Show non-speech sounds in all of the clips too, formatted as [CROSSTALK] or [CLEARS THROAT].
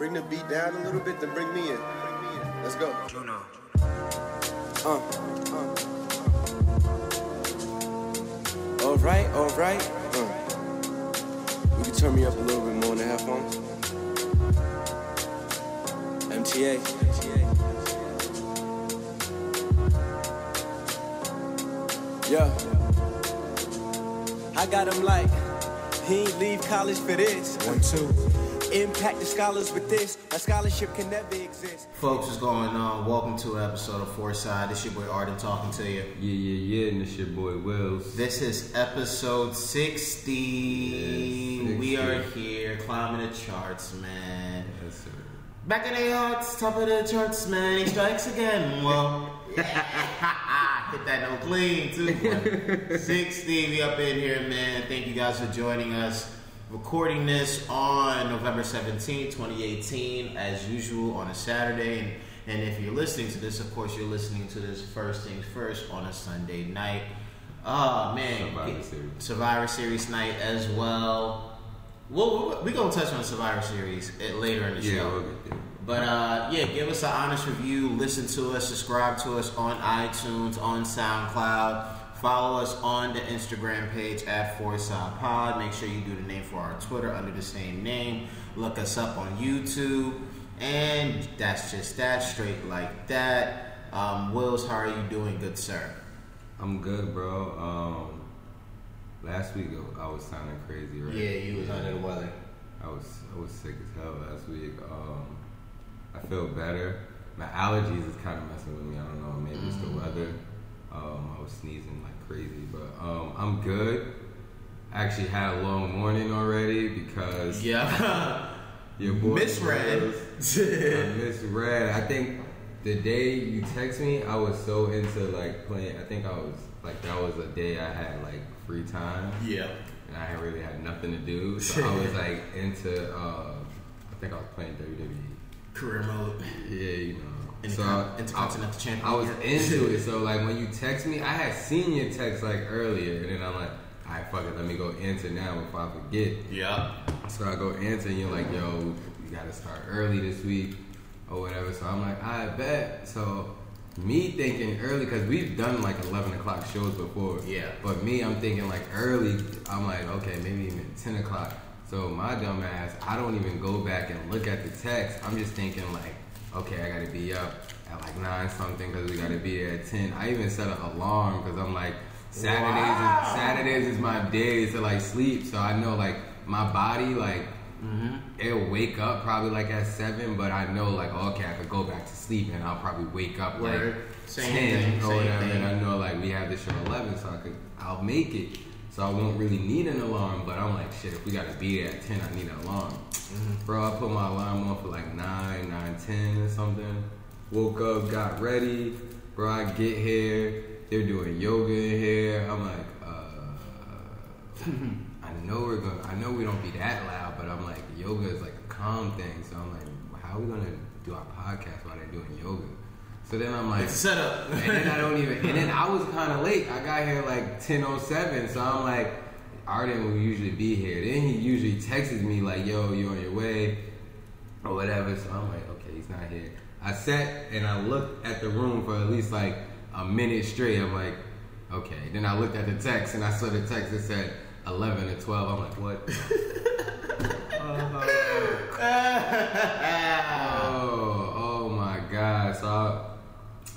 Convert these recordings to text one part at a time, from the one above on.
bring the beat down a little bit, then bring me in. Let's go. Juno. Uh, uh. All right, all right. Uh. You can turn me up a little bit more in the headphones. MTA. Yeah. I got him like, he ain't leave college for this. One, two. Impact the scholars with this. A scholarship can never exist. Folks, what's going on? Welcome to an episode of Foresight. This your boy Arden talking to you. Yeah, yeah, yeah, and this your boy Willz. This is episode 60. Yes, we are here climbing the charts, man. Yes, sir. Back in the hearts, top of the charts, man. He strikes again. Well, [LAUGHS] hit that no clean too. [LAUGHS] 60, we up in here, man. Thank you guys for joining us. Recording this on November 17, 2018, as usual on a Saturday. And, and if you're listening to this, of course, you're listening to this first things first on a Sunday night. Oh, man. Survivor Series. Survivor Series night as well. Well, we're going to touch on Survivor Series uh, later in the Yeah, show. we'll. But uh, yeah, give us an honest review. Listen to us. Subscribe to us on iTunes, on SoundCloud. Follow us on the Instagram page at Foresight Pod. Make sure you do the name for our Twitter under the same name. Look us up on YouTube. And that's just that, straight like that. Um, Willz, how are you doing, good sir? I'm good, bro. Um, last week I was sounding crazy, right? Yeah, you was under the weather. I was I was sick as hell last week. Um, I feel better. My allergies is kind of messing with me. I don't know. Maybe it's Mm-hmm. the weather. Um, I was sneezing like crazy, but um, I'm good. I actually had a long morning already because Yeah. [LAUGHS] your boy Misread. was- [LAUGHS] I misread. I think the day you text me, I was so into like playing. I think I was like that was a day I had like free time, yeah. and I really had nothing to do. So I [LAUGHS] was like into. Uh, I think I was playing WWE. Career mode. Yeah, you know. Intercon- so I- Intercontinental I, champion. I was into [LAUGHS] it. So like when you text me, I had seen your text like earlier, and then I'm like, all right, fuck it, let me go answer now before I forget. Yeah. So I go answer, and you're like, yo, you gotta start early this week or whatever. So I'm like, I bet. So me thinking early, because we've done like 11 o'clock shows before. Yeah. But me, I'm thinking like early, I'm like, okay, maybe even 10 o'clock. So my dumb ass, I don't even go back and look at the text. I'm just thinking like, okay, I gotta be up at like 9 something because we gotta be there at 10. I even set an alarm because I'm like, Saturdays, Wow. is, Saturdays is my day to like sleep. So I know like my body, like, mm-hmm. it'll wake up probably like at seven, but I know like okay, I could go back to sleep and I'll probably wake up Word. like Same ten thing, or same whatever, thing. and I know like we have the show eleven, so I could I'll make it. So I won't really need an alarm, but I'm like shit. If we gotta be there at ten, I need an alarm, Mm-hmm. bro. I put my alarm on for like nine, nine ten or something. Woke up, got ready, bro. I get here, they're doing yoga in here. I'm like, uh. I know we're gonna. I know we don't be that loud, but I'm like, yoga is like a calm thing. So I'm like, how are we gonna do our podcast while they're doing yoga? So then I'm like, It's a setup. [LAUGHS] and then I don't even. And then I was kind of late. I got here like 10:07. So I'm like, Arden will usually be here. Then he usually texts me like, "Yo, you on your way?" or whatever. So I'm like, okay, he's not here. I sat and I looked at the room for at least like a minute straight. I'm like, okay. Then I looked at the text and I saw the text that said 11 to 12. I'm like, what? [LAUGHS] [LAUGHS] oh, oh my god. So I,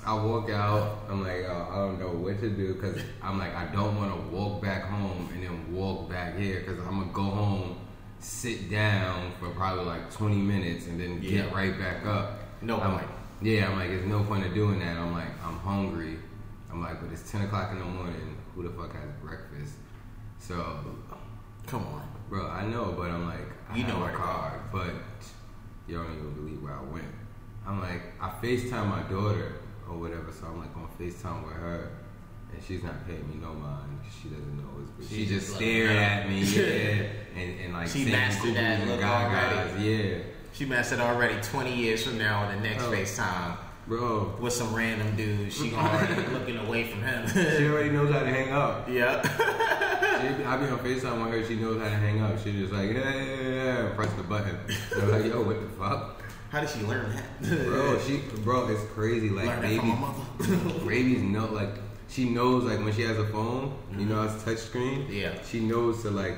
I walk out. I'm like, oh, I don't know what to do because I'm like, I don't want to walk back home and then walk back here because I'm gonna go home, sit down for probably like 20 minutes and then Yeah. get right back up. No I'm like, yeah, I'm like, it's no point of doing that. I'm like, I'm hungry. I'm like, but it's 10 o'clock in the morning. Who the fuck has breakfast? So, Come on. bro, I know, but I'm like, I You know my car, but you don't even believe where I went. I'm like, I FaceTime my daughter or whatever, so I'm like on FaceTime with her. And she's not paying me no mind. She doesn't know it's but She She's just just stared looking at me, [LAUGHS] yeah, and, and like She mastered that look already. yeah, She mastered already 20 years from now on the next Oh. FaceTime bro. with some random dude. She [LAUGHS] gonna already looking away from him. She already knows how to hang up. yeah. She [LAUGHS] she be, I be on FaceTime with her. She knows how to hang up. She just like, yeah, yeah, yeah, yeah, press the button. And I'm like, yo, what the fuck? How did she learn that? Bro, she, bro, it's crazy. Like, baby, [LAUGHS] babies know, like, she knows, like, when she has a phone, you know, mm-hmm. it's touch screen. Yeah. She knows to, like,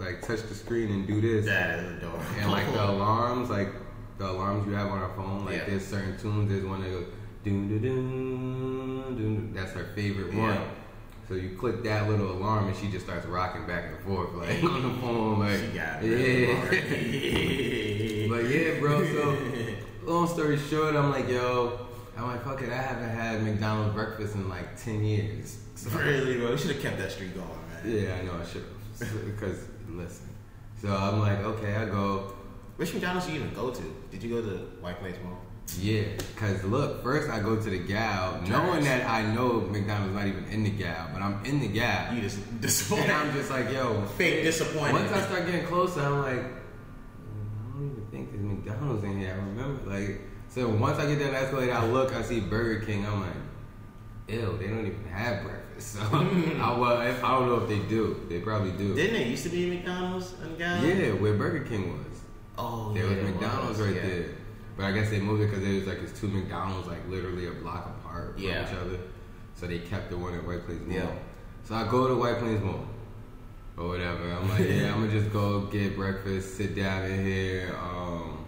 like touch the screen and do this. that is adorable. And like the alarms, like the alarms you have on our phone, like Yeah. there's certain tunes. There's one that goes doon doon doon doon. That's her favorite one. So you click that little alarm and she just starts rocking back and forth like on the phone, like She got yeah. [LAUGHS] but yeah, bro. So [LAUGHS] long story short, I'm like, yo, I'm like, fuck it. I haven't had McDonald's breakfast in like ten years. So, really, bro. You should have kept that streak going, man. yeah, I know I should have. Because [LAUGHS] listen. So I'm like, okay, I go. Which McDonald's you even go to? Did you go to White Plains Mall? Yeah, cause look, first I go to the gal, knowing that I know McDonald's not even in the gal, but I'm in the gal, You just and disappointed. I'm just like, yo, Fake disappointed. Once I start getting closer, I'm like, mm, I don't even think there's McDonald's in here. I remember, like, so once I get that escalator, I look, I see Burger King. I'm like, ew, they don't even have breakfast. [LAUGHS] So I, well, if, I don't know if they do. They probably do. Didn't it used to be McDonald's in Gal? yeah, where Burger King was. Oh, There was yeah, it McDonald's was, right yeah. there. But I guess they moved it because it was like it's two McDonald's like literally a block apart from Yeah. each other. So they kept the one at White Plains Mall. Yeah. So I go to White Plains Mall or whatever. I'm like, yeah, I'm gonna just go get breakfast, sit down in here, um,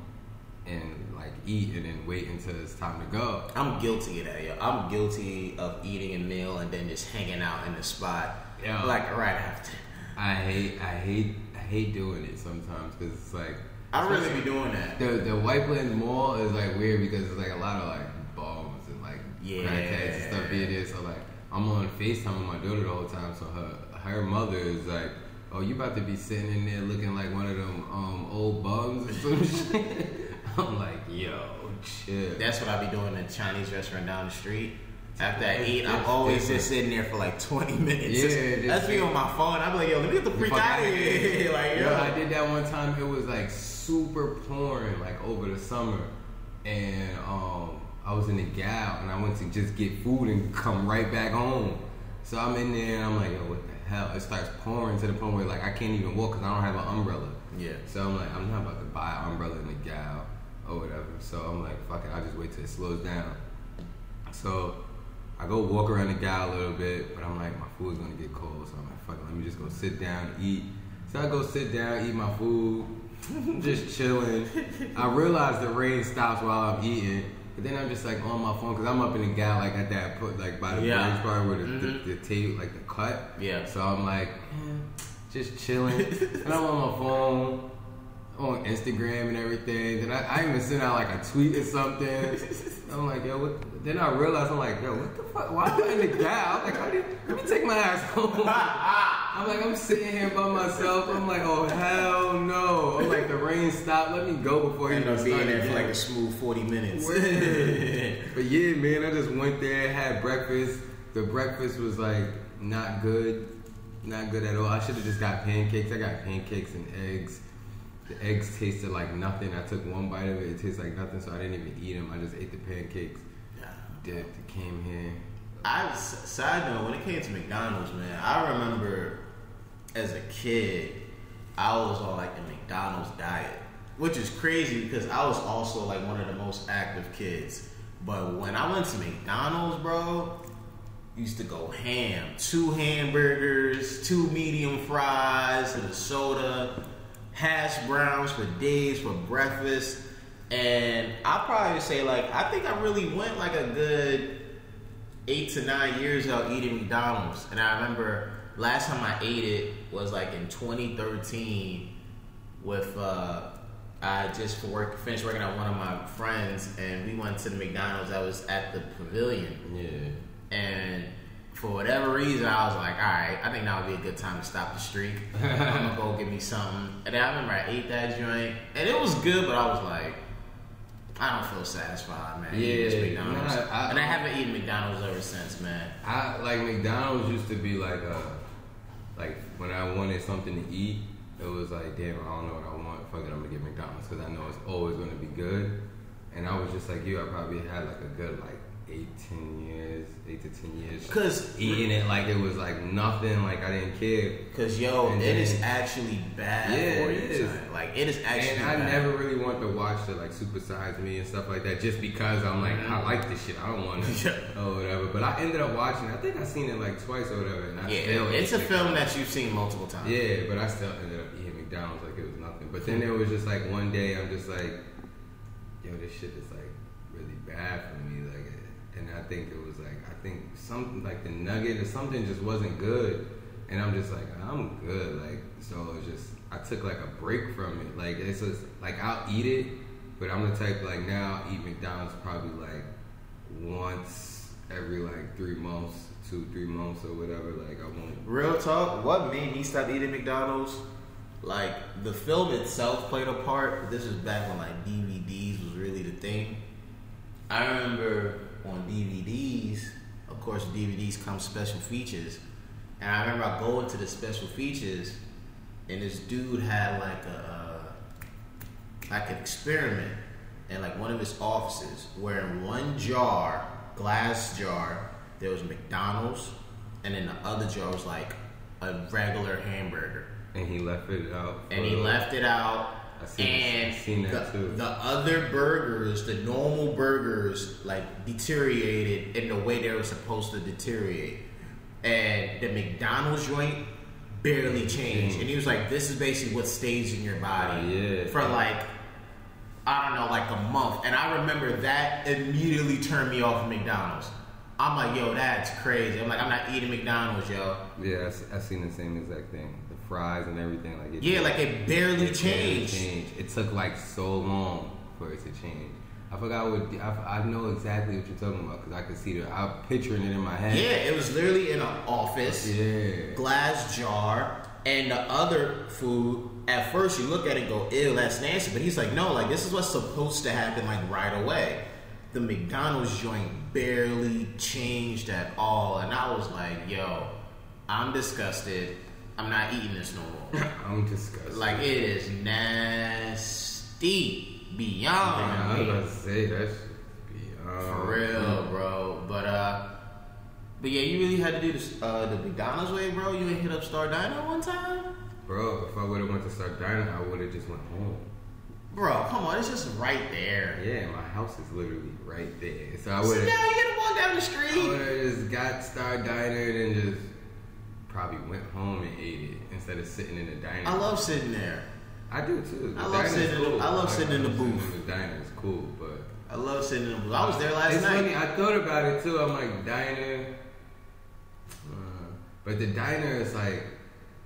and like eat, and then wait until it's time to go. I'm guilty of that, yo. I'm guilty of eating a meal and then just hanging out in the spot, Yeah. like right after. I hate, I hate, I hate doing it sometimes because it's like I really be doing that. the the White Plains Mall is like weird because it's like a lot of like bums and like Yeah. crackheads and stuff being there. So like I'm on Facetime with my daughter the whole time. So her her mother is like, "Oh, you about to be sitting in there looking like one of them um old bums or some [LAUGHS] shit." [LAUGHS] I'm like, "Yo, chill." That's what I be doing in a Chinese restaurant down the street. After I eat, I'm always just sitting there for like [LAUGHS] 20 minutes. Yeah, that's me on my phone. I'm like, yo, let me get the freak out of here. [LAUGHS] like, yo. Yo, I did that one time. It was like super pouring, like over the summer, and um, I was in the gal, and I went to just get food and come right back home. So I'm in there, and I'm like, yo, what the hell? It starts pouring to the point where like I can't even walk because I don't have an umbrella. Yeah. So I'm like, I'm not about to buy an umbrella in the gal or whatever. So I'm like, fuck it, I'll just wait till it slows down. So I go walk around the gal a little bit, but I'm like, my food's gonna get cold. So I'm like, fuck it, let me just go sit down, eat. So I go sit down, eat my food, [LAUGHS] just chilling. I realize the rain stops while I'm eating. But then I'm just like on my phone because I'm up in the gal like at that put like by the Yeah. bridge part where the, Mhm. the, the tape like the cut. Yeah. So I'm like, eh, just chilling, and I'm on my phone, on Instagram and everything. Then I, I even sent out like a tweet or something. [LAUGHS] I'm like, yo, what? Then I realized I'm like, yo, what the fuck? Why am I in the gal? I'm like, did, let me take my ass home. I'm like, I'm sitting here by myself. I'm like, oh hell no. I'm like, the rain stopped. Let me go before End even up being there for like a smooth 40 minutes. [LAUGHS] But yeah, man, I just went there, had breakfast. The breakfast was like not good, not good at all. I should have just got pancakes. I got pancakes and eggs. The eggs tasted like nothing. I took one bite of it. It tasted like nothing, so I didn't even eat them. I just ate the pancakes. Dipped. Came here. I side note when it came to McDonald's, man, I remember as a kid, I was on like the McDonald's diet, which is crazy because I was also like one of the most active kids. But when I went to McDonald's, bro, used to go ham. Two hamburgers, two medium fries, and a soda, hash browns for days for breakfast. And I probably say like I think I really went like a good eight to nine years out eating McDonald's. And I remember last time I ate it was like in 2013 with uh I just for work finished working at one of my friends and we went to the McDonald's that was at the pavilion Yeah. and for whatever reason I was like, alright, I think that would be a good time to stop the streak. [LAUGHS] I'm gonna go get me something. And then I remember I ate that joint and it was good but I was like I don't feel satisfied, man. eating Yeah, McDonald's. nah, I- and I haven't eaten McDonald's ever since, man. I like McDonald's used to be like a like when I wanted something to eat, it was like damn, I don't know what I want. Fuck it, I'm gonna get McDonald's because I know it's always gonna be good. And I was just like you, I probably had like a good like eight, ten years, eight to ten years. Cause eating it like it was like nothing, like I didn't care. Cause yo, And it is then- actually bad Yeah, for you. it is. Like it is actually. And I bad. never really want to watch the like Super Size Me and stuff like that, just because I'm like I mm-hmm. like this shit. I don't want to [LAUGHS] Yeah. or whatever. But I ended up watching. I think I seen it like twice or whatever. And I Yeah, still it's a film that you've seen multiple times. Yeah, but I still ended up eating McDonald's like it was nothing. But then it was just like one day I'm just like, yo, this shit is like really bad for me. Like, and I think it was like I think something like the nugget or something just wasn't good. And I'm just like I'm good. Like so it's just I took like a break from it. Like it's just like I'll eat it, but I'm the type like now I eat McDonald's probably like once every like three months, two three months or whatever. Like I won't. Real talk, what made me stop eating McDonald's? Like the film itself played a part. This was back when like DVDs was really the thing. I remember on DVDs, of course, DVDs come special features, and I remember I go into the special features, and this dude had like a uh, like an experiment in like one of his offices where in one jar, glass jar, there was McDonald's, and in the other jar was like a regular hamburger, And he left it out. and he left it out. I seen- and I seen that the, too. the other burgers, the normal burgers, like deteriorated in the way they were supposed to deteriorate, and the McDonald's joint barely mm-hmm. changed. And he was like, "This is basically what stays in your body Yeah. for like." I don't know, like a month. And I remember that immediately turned me off of McDonald's. I'm like, yo, that's crazy. I'm like, I'm not eating McDonald's, yo. Yeah, I I seen the same exact thing. Fries and everything. Like it Yeah, like it barely it changed. changed. It took like so long for it to change. I forgot what I, I know exactly what you're talking about because I could see the I'm picturing it in my head. Yeah, it was literally in an office, Yeah. glass jar, and the other food. At first, you look at it and go, "Ew, that's nasty," but he's like, "No, like this is what's supposed to happen, like right away." The McDonald's joint barely changed at all, and I was like, "Yo, I'm disgusted. I'm not eating this no more." [LAUGHS] I'm disgusted. like it is nasty beyond. I was me. about to say that. beyond- For real, bro. But uh, but yeah, you really had to do this uh the McDonald's way, bro. You ain't hit up Star Diner one time, Bro, if I would have went to Star Diner, I would have just went home. bro. Come on, it's just right there. Yeah, my house is literally right there. So I So would now you gotta walk down the I street. would have just got Star Diner and just probably went home and ate it instead of sitting in the diner. I love sitting there. I do too. The I love sitting in the- cool. I love sitting in the sitting booth. in the diner is cool, but I love sitting in the booth. I was there last it's night. funny. I thought about it too. I'm like diner, uh, but the diner is like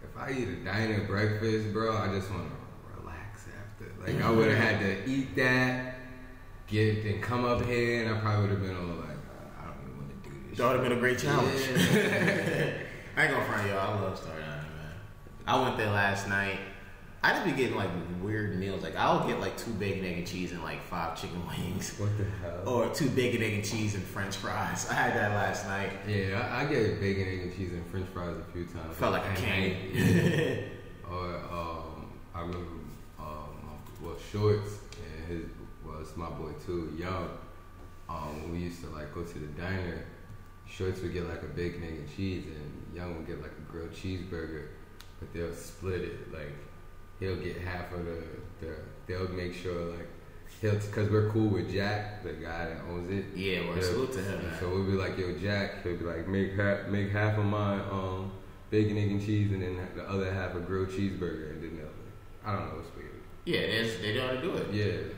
if I eat a diner breakfast, bro, I just want to relax after. Like I would have had to eat that, get and come up here, and I probably would have been all like, I don't even want to do this. That would have been a great challenge. Yeah. [LAUGHS] I ain't gonna front y'all. I love Star Diner, man. I went there last night. I just be getting like weird meals. Like I'll get like two bacon, egg, and cheese and like five chicken [LAUGHS] wings. what the hell? Or two bacon, egg, and cheese and French fries. I had that last night. Yeah, I, I get bacon, egg, and cheese and French fries a few times. Felt like a At king. yeah. [LAUGHS] [LAUGHS] or um, I remember um, well Shorts and his well it's my boy too, Young. Um, we used to like go to the diner, Shorts would get like a bacon, egg, and cheese, and Young would get like a grilled cheeseburger, but they'll split it. Like he'll get half of the, the they'll make sure like he'll because we're cool with Jack, the guy that owns it. Yeah, Yeah. salute to him. So we'll be like, yo, Jack. He'll be like, make half, make half of my um, bacon, egg, and cheese, and then the other half a grilled cheeseburger, and then the other. I don't know what's weird. yeah, there's, they know how to do it. Yeah,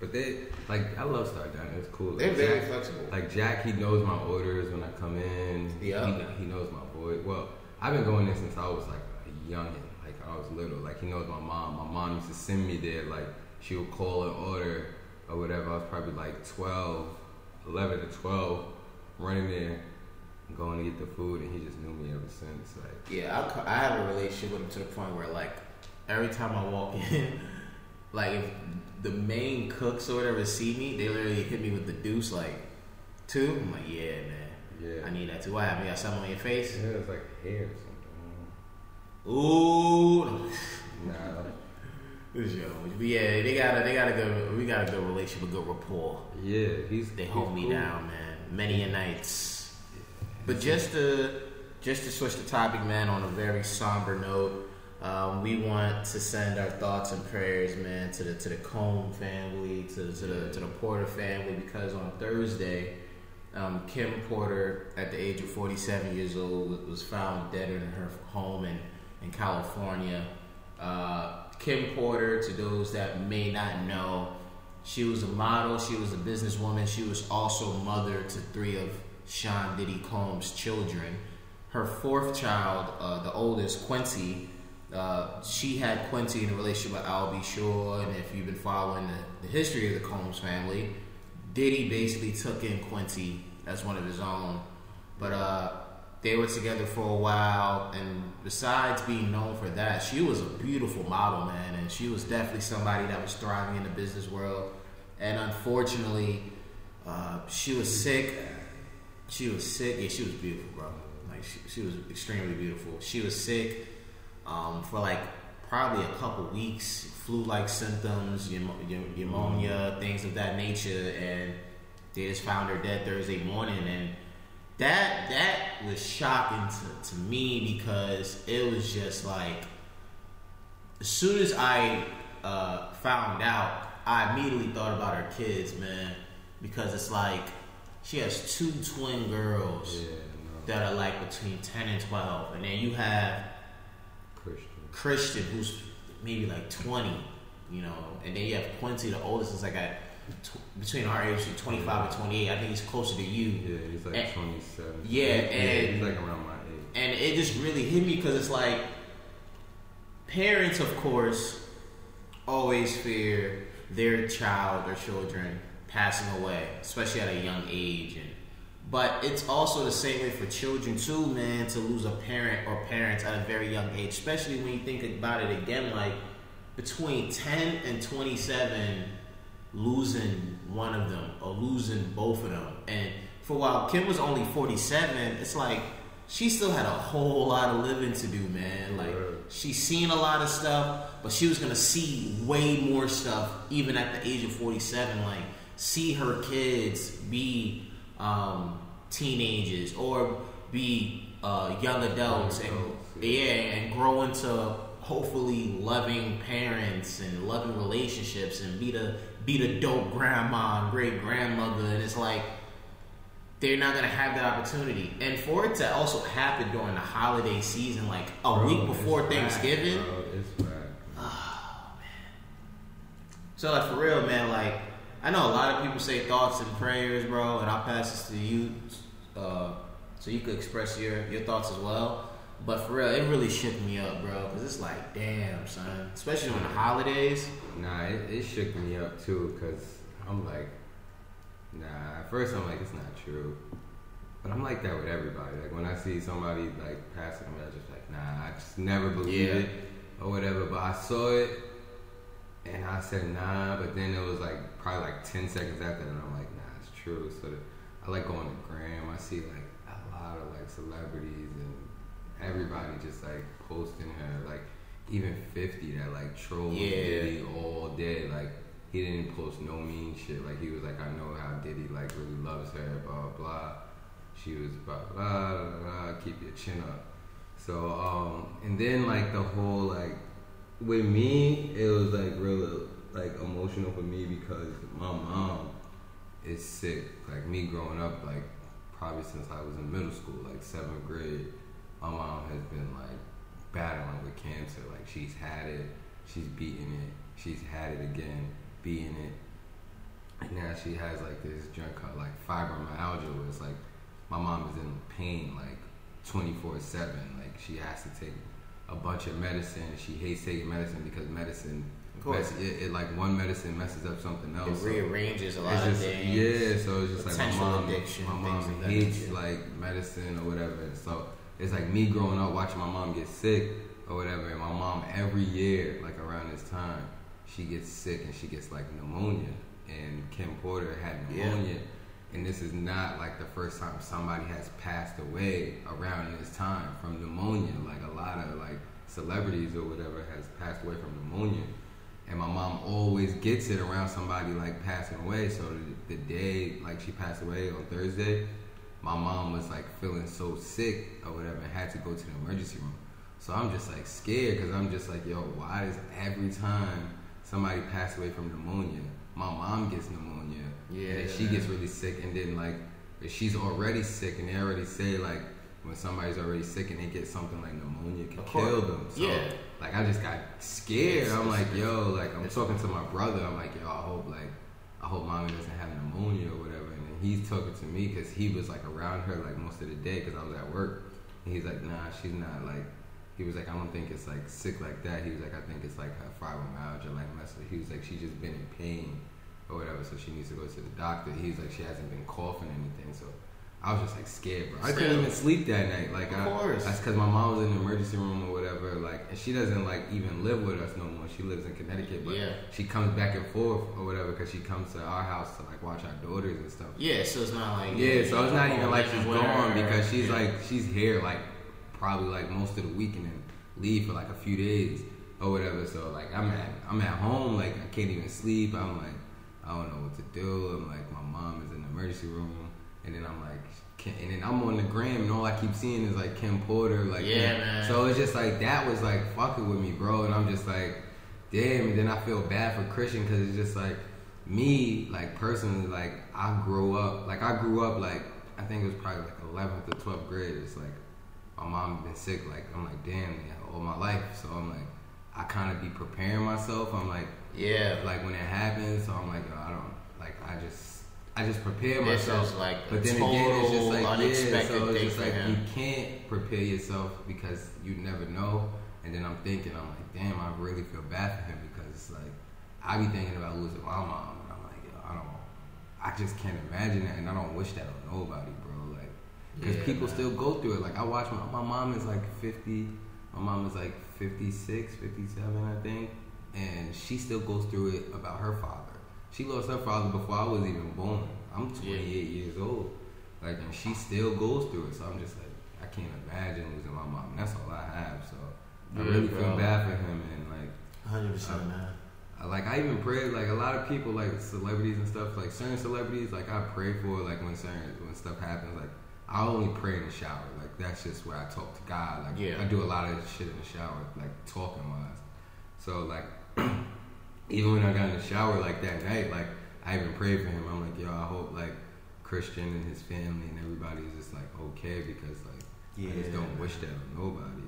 but they like I love Star Diner. It's cool. They're Like, very Jack, flexible. like Jack, he knows my orders when I come in. Yeah. he, he knows my boy. Well, I've been going there since I was like a youngin, like I was little. Like he knows my mom. My mom used to send me there. Like she would call an order or whatever. I was probably like 12, 11 to 12, running there, going to get the food, and he just knew me ever since. Like Yeah, I, I have a relationship with him to the point where like every time I walk in, [LAUGHS] like if the main cooks or whatever see me, they literally hit me with the deuce like two. I'm like, yeah, man. Yeah. I need that too. What happened? You got something on your face? yeah, it's like hair or something. Ooh. [LAUGHS] Nah. But yeah, they got a they got a good we got a good relationship, a good rapport. Yeah, he's They hold me cool. down, man. Many a nights. But just to just to switch the topic, man, on a very somber note, um, we want to send our thoughts and prayers, man, to the to the Combs family, to, to the to the Porter family, because on Thursday, um, Kim Porter, at the age of 47 years old, was found dead in her home in in California. Uh, Kim Porter, to those that may not know, she was a model, she was a businesswoman, she was also mother to three of Sean Diddy Combs' children. Her fourth child, uh, the oldest, Quincy, uh, she had Quincy in a relationship with Al B. Sure, and if you've been following the, the history of the Combs family, Diddy basically took in Quincy as one of his own. But uh, they were together for a while, and besides being known for that, she was a beautiful model, man, and she was definitely somebody that was thriving in the business world. And unfortunately, uh, she was sick. She was sick. Yeah, she was beautiful, bro. Like she, she was extremely beautiful. She was sick um, for like probably a couple weeks, flu-like symptoms, pneumonia, things of that nature, and they just found her dead Thursday morning, and that that was shocking to, to me because it was just like as soon as I uh, found out, I immediately thought about her kids, man, because it's like she has two twin girls Yeah, no. that are like between ten and twelve, and then you have Christian. Christian, who's maybe like 20, you know, and then you have Quincy, the oldest, is like at tw- between our age, 25 and 28. I think he's closer to you. Yeah, he's like And- 27. yeah, and- he's like around my age. And it just really hit me because it's like parents, of course, always fear their child or children passing away, especially at a young age. And but it's also the same way for children too, man, to lose a parent or parents at a very young age, especially when you think about it again, like between 10 and 27, losing one of them or losing both of them. And for a while, Kim was only 47, it's like she still had a whole lot of living to do, man. Like Right. she's seen a lot of stuff, but she was gonna see way more stuff even at the age of 47. Like see her kids be um, teenagers or be uh, young adults and adults, yeah, and grow into hopefully loving parents and loving relationships and be the be the dope grandma and great grandmother and it's like they're not gonna have that opportunity. And for it to also happen during the holiday season, like a Bro, week before Thanksgiving. Bro, it's whack. So like for real, man, like I know a lot of people say thoughts and prayers, bro, and I'll pass this to you, uh, so you could express your your thoughts as well. But for real, it really shook me up, bro, because it's like, damn, son, especially on the holidays. Nah, it, it shook me up too, cause I'm like, nah. At first I'm like, it's not true, but I'm like that with everybody. Like when I see somebody like passing away, I'm just like, nah, I just never believe Yeah. it or whatever. But I saw it, and I said nah. But then it was like probably like ten seconds after and I'm like, nah, it's true. So I like going to Gram. I see like a lot of like celebrities and everybody just like posting her like even 50 that like troll Yeah. Diddy all day like he didn't post no mean shit like he was like I know how Diddy like really loves her blah blah blah she was blah blah blah, blah keep your chin up so um and then like the whole like with me it was like real like emotional for me because my mom is sick like me growing up like probably since I was in middle school like seventh grade my mom has been like battling with cancer. Like she's had it, she's beaten it, she's had it again, beating it, and now she has like this drug called like fibromyalgia, where it's like my mom is in pain like twenty four seven. Like she has to take a bunch of medicine. She hates taking medicine because medicine. Mess- It, it like one medicine messes up something It else. so- rearranges a lot it's of just, things. Yeah, so it's just like my mom, addiction, my mom hates nature. like medicine or whatever. And so it's like me growing up watching my mom get sick or whatever. And my mom every year, like around this time, she gets sick and she gets like pneumonia. And Kim Porter had Yeah. pneumonia. And this is not like the first time somebody has passed away around this time from pneumonia. Like a lot of like celebrities or whatever has passed away from pneumonia. And my mom always gets it around somebody like passing away. So the, the day like she passed away on Thursday, my mom was like feeling so sick or whatever and had to go to the emergency room. So I'm just like scared because I'm just like, yo, why does every time somebody pass away from pneumonia, my mom gets pneumonia, Yeah. and she gets really sick, and then like if she's already sick, and they already say like when somebody's already sick and they get something like pneumonia can kill them. So Yeah. Like I just got scared. I'm like, yo, like I'm talking to my brother. I'm like, yo, I hope like I hope mommy doesn't have pneumonia or whatever. And then he's talking to me because he was like around her like most of the day because I was at work. And he's like, nah, she's not like. He was like, I don't think it's like sick like that. He was like, I think it's like her fibromyalgia, like muscle. He was like, she's just been in pain or whatever, so she needs to go to the doctor. He's like, she hasn't been coughing anything. So I was just like scared, bro. I couldn't even sleep that night. Like, Of I, course. that's because my mom was in the emergency room or whatever. Like, and she doesn't like even live with us no more. She lives in Connecticut, but Yeah. she comes back and forth or whatever because she comes to our house to like watch our daughters and stuff. Yeah, so it's not like Yeah, so it's not even like she's gone because she's Yeah. like she's here like probably like most of the week and then leave for like a few days or whatever. So like I'm at I'm at home like I can't even sleep. I'm like I don't know what to do. I'm like my mom is in the emergency room and then I'm like and then I'm on the gram and all I keep seeing is like Kim Porter like Yeah, Kim- man. So it's just like that was like fucking with me, bro. And I'm just like damn. And then I feel bad for Christian because it's just like me, like personally, like I grew up, like I grew up, like I think it was probably like 11th to 12th grade. It's like my mom been sick. Like I'm like, damn, yeah, all my life. So I'm like, I kind of be preparing myself. I'm like, Yeah. like when it happens. So I'm like, yo, I don't like. I just, I just prepare myself. like but then again, it's just like yeah. So it's just like you can't prepare yourself because you never know. And then I'm thinking, I'm like, damn, I really feel bad for him because it's like I be thinking about losing my mom, and I'm like, yo, I don't, I just can't imagine that, and I don't wish that on nobody, bro. Like, because Yeah, people man. still go through it. Like I watch my my mom is like 50, my mom is like 56, 57, I think, and she still goes through it about her father. She lost her father before I was even born. I'm 28 years old, like, and she still goes through it. So I'm just like, I can't imagine losing my mom. That's all I have. So I Yeah, really bro. feel bad for him, and like. 100% man. I- Like I even pray, like a lot of people, like celebrities and stuff, like certain celebrities, like I pray for, like when certain when stuff happens, like I only pray in the shower. Like that's just where I talk to God. Like Yeah. I do a lot of shit in the shower, like talking wise. So like [CLEARS THROAT] even when I got in the shower, like that night, like I even prayed for him. I'm like, yo, I hope like Christian and his family and everybody is just like okay because like I just don't wish that on nobody.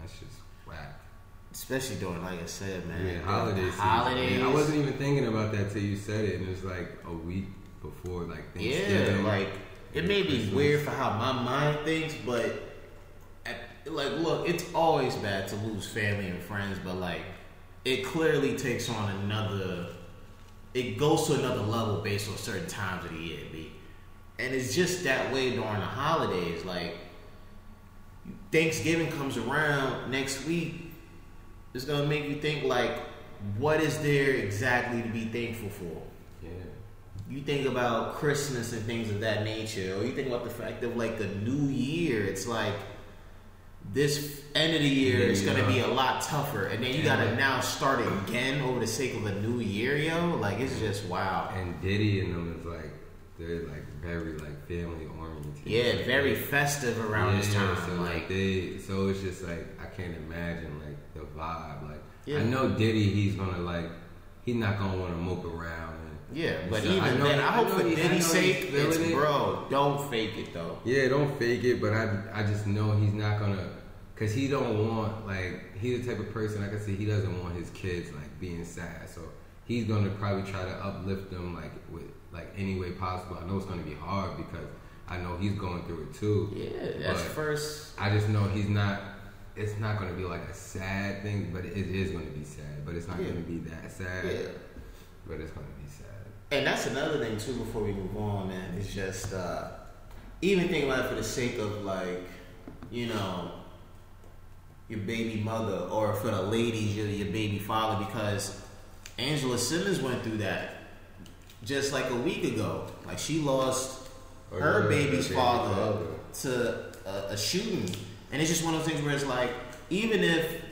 That's just whack. Especially during, like I said, man. Yeah, holiday season. Holidays. Yeah, I wasn't even thinking about that till you said it, and it was like a week before like Yeah, like it may be Christmas. weird for how my mind thinks, but at, like, look, it's always bad to lose family and friends, but like, it clearly takes on another. It goes to another level based on certain times of the year, b. And it's just that way during the holidays. Like, Thanksgiving comes around next week, it's gonna make you think like, what is there exactly to be thankful for? yeah, you think about Christmas and things of that nature, or you think about the fact of like the new year, it's like this end of the year Yeah, is gonna be a lot tougher, and then you gotta now start again over the sake of a new year, yo. Like it's just wow. and Diddy and them is like they're like very like family oriented. Yeah, Like, very festive around this Yeah, time. So like like they, so it's just like I can't imagine like the vibe. Like Yeah. I know Diddy, he's gonna like he's not gonna want to mope around. And, yeah, but So, even I know then, he- I I hope for Diddy's sake, it's it. bro, don't fake it though. Yeah, don't fake it, but I I just know he's not gonna, cause he don't want like he's the type of person like I said he doesn't want his kids like being sad, so he's gonna probably try to uplift them like with like any way possible. I know it's gonna be hard because I know he's going through it too. Yeah, that's first. I just know he's not. It's not gonna be like a sad thing, but it is gonna be sad. But it's not Yeah. gonna be that sad. Yeah. But it's gonna be sad. And that's another thing too. Before we move on, man, is just uh, even think about it for the sake of like, you know, your baby mother, or for the ladies, your your baby father, because Angela Simmons went through that just like a week ago. Like she lost her baby's her baby father, father. to a, a shooting, and it's just one of those things where it's like, even if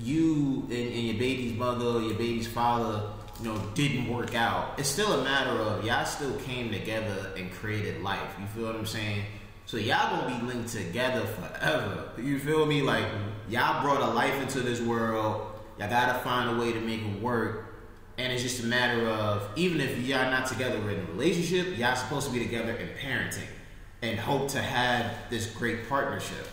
you and, and your baby's mother, or your baby's father, you know, didn't work out, it's still a matter of y'all still came together and created life. You feel what I'm saying? So y'all gonna be linked together forever. You feel me? Like y'all brought a life into this world. Y'all gotta find a way to make it work. And it's just a matter of even if y'all not together in a relationship, y'all supposed to be together in parenting and hope to have this great partnership.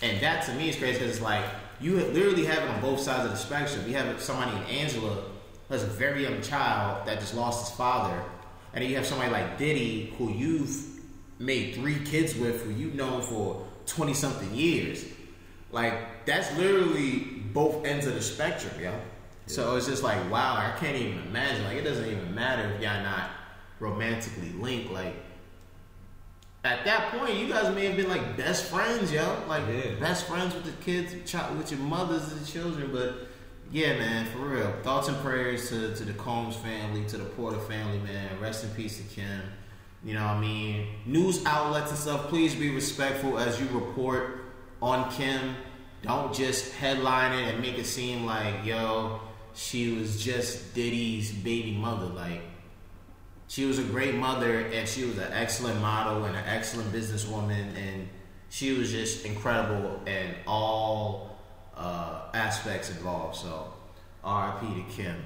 And that to me is crazy because it's like you literally have it on both sides of the spectrum. You have somebody in Angela who has a very young child that just lost his father, and then you have somebody like Diddy who you've made three kids with, who you've known for twenty something years. Like that's literally both ends of the spectrum, yo. So it's just like wow, I can't even imagine. Like it doesn't even matter if y'all not romantically linked. Like at that point, you guys may have been like best friends, yo. Like Yeah. best friends with the kids, with your mothers and children. But yeah, man, for real. Thoughts and prayers to, to the Combs family, to the Porter family, man. Rest in peace to Kim. You know what I mean? News outlets and stuff, please be respectful as you report on Kim. Don't just headline it and make it seem like, yo, she was just Diddy's baby mother. Like, she was a great mother and she was an excellent model and an excellent businesswoman and she was just incredible in all uh, aspects involved. So, RIP to Kim.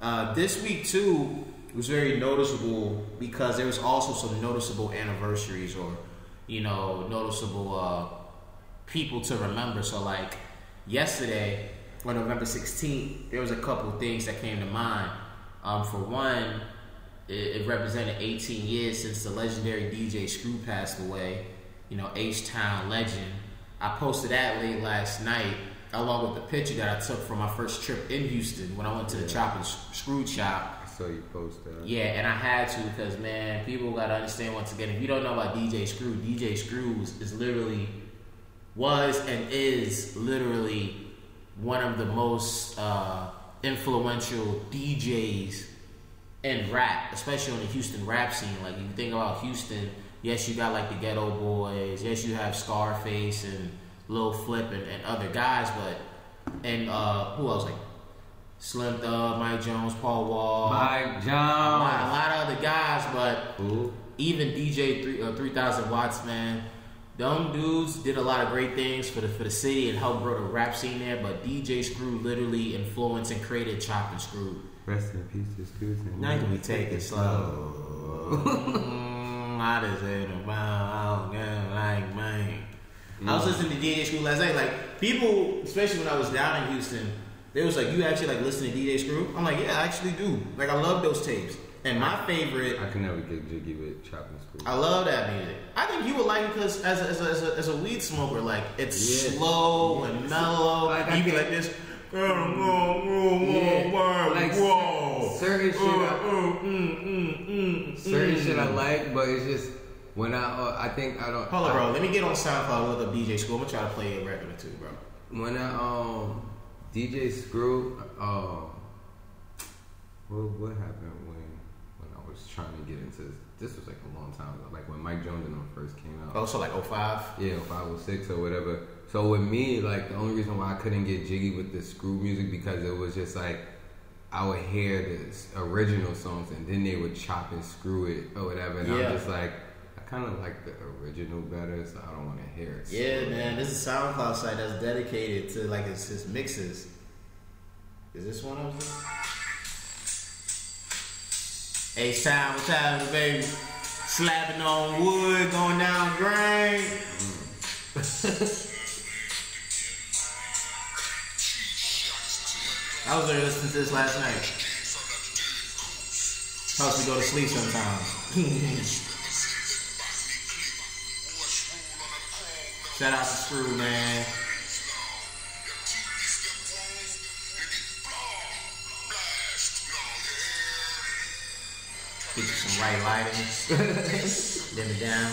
Uh, this week too was very noticeable because there was also some noticeable anniversaries or you know noticeable uh, people to remember. So like yesterday on November 16th, there was a couple things that came to mind. Um, for one, it, it represented 18 years since the legendary DJ Screw passed away. You know, H Town legend. I posted that late last night, along with the picture that I took from my first trip in Houston when I went to the Chop and Screw shop. Saw you post that. Yeah, and I had to because man, people gotta understand once again. If you don't know about DJ Screw, DJ Screw is, is literally was and is literally one of the most uh, influential DJs in rap, especially on the Houston rap scene. Like if you think about Houston, yes, you got like the Geto Boys, yes, you have Scarface and Lil Flip and, and other guys, but and uh, who else like Slim Thug, Mike Jones, Paul Wall, Mike a lot, a lot of other guys, but Who? even DJ three uh, three thousand watts, man. Them dudes did a lot of great things for the for the city and helped grow the rap scene there. But DJ Screw literally influenced and created Chop and Screw. Rest in peace to Scoots. Now can we take it slow? Mm, I just said about like man. I was listening to DJ Screw last night. Like people, especially when I was down in Houston, they was like, "You actually like listen to DJ Screw?" I'm like, "Yeah, I actually do. Like I love those tapes." And my favorite I can never get jiggy with chopping screw. I love that music. I think you would like it because as a, as, a, as, a, as a weed smoker, like it's Yeah. slow and mellow. Like, I you be can- like this. Yeah. Like, whoa. certain shit Uh, I- uh, mm, mm, mm, Certain shit I like, but it's just when I uh, I think I don't. Hold on, I- bro. Let me get on SoundCloud look up DJ Screw. I'm gonna try to play a record or two, bro. When I um DJ Screw um what what happened when when I was trying to get into this this was like a long time ago like when Mike Jones and them first came out Oh, so like 05? yeah five or six or whatever so with me like the only reason why I couldn't get jiggy with the screw music because it was just like I would hear the original songs and then they would chop and screw it or whatever and Yeah. I'm just like kind of like the original better so I don't want to hear it Yeah, so- man. This is a SoundCloud site that's dedicated to like his, his mixes. Is this one of them? Hey, sound, what's happening, baby? Slapping on wood, going down drain. Mm. I was there listening to this last night. Helps me go to sleep sometimes. [LAUGHS] Shout out to Screw, man. Get you some right lighting. [LAUGHS] Dim it down.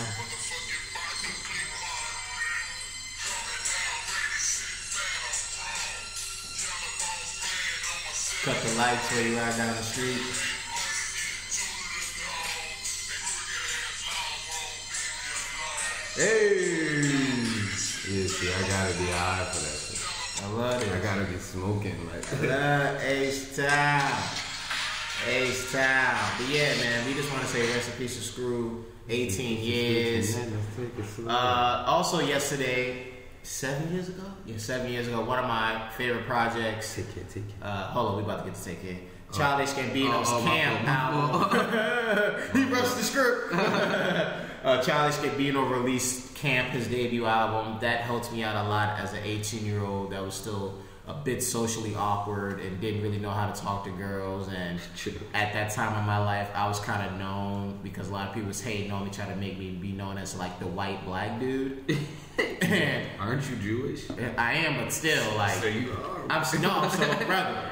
Cut the lights where you ride down the street. Hey! See I gotta be high for that shit. I love it. I gotta be smoking like. Love H Town. H Town. But yeah, man, we just want to say rest in peace to Screw. 18 years. Man, let's take it slow. Uh, also, yesterday, seven years ago? Yeah, seven years ago, one of my favorite projects. take it, take it. Uh, hold on, we about to get to take it. Childish Gambino's Oh, oh, Camp album. [LAUGHS] he rushed the script. [LAUGHS] uh, Childish Gambino released Camp, his debut album. That helped me out a lot as an 18 year old that was still a bit socially awkward and didn't really know how to talk to girls. And True. at that time in my life, I was kind of known because a lot of people was hating on me, trying to make me be known as like the white black dude. and [LAUGHS] [LAUGHS] Aren't you Jewish? I am, but still, like. so you are. I'm s- no, I'm so brother.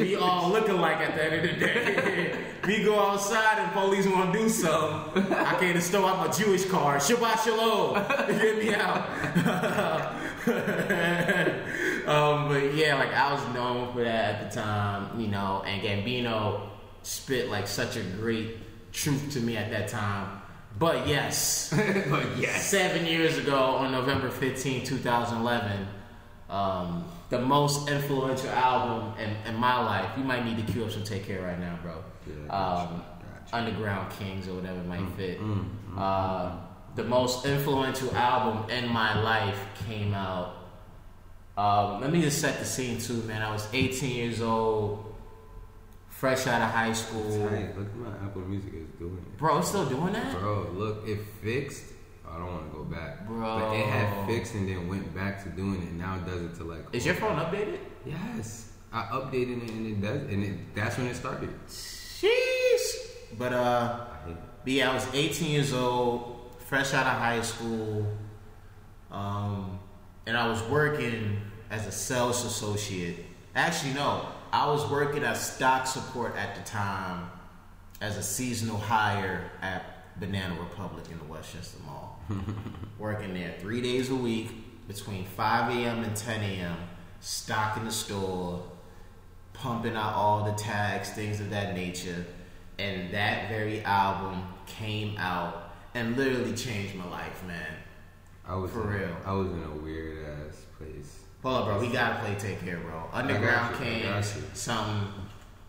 we [LAUGHS] all look alike at the end of the day. we go outside and police want to do something. I can't just throw out my Jewish card. Shabbat shalom. Get me out. Um, but yeah, like I was known for that at the time, you know. And Gambino spit like such a great truth to me at that time. But yes, [LAUGHS] but yes. seven years ago on November 15, 2011, um, the most influential album in, in my life. You might need to cue up some Take Care right now, bro. Yeah, gotcha, um, gotcha. Underground Kings or whatever might fit. mm, uh, the most influential album in my life came out. Um, let me just set the scene too, man. I was 18 years old, fresh out of high school. Tight. Look at my Apple Music is doing it. Bro, it's still doing that? Bro, look, it fixed. I don't want to go back. Bro. But it had fixed and then went back to doing it. Now it does it to like. Is your phone updated? Yes. I updated it and it does, and it, that's when it started. Sheesh. But uh, but yeah, I was 18 years old, fresh out of high school, um, and I was working as a sales associate. Actually, no, I was working as stock support at the time, as a seasonal hire at Banana Republic in the Westchester Mall. [LAUGHS] working there three days a week between 5 a.m. and 10 a.m. Stocking the store, pumping out all the tags, things of that nature. And that very album came out and literally changed my life, man. I was For in, real. I was in a weird ass place. Hold up, bro. We gotta play Take Care, bro. Underground you, I you. something,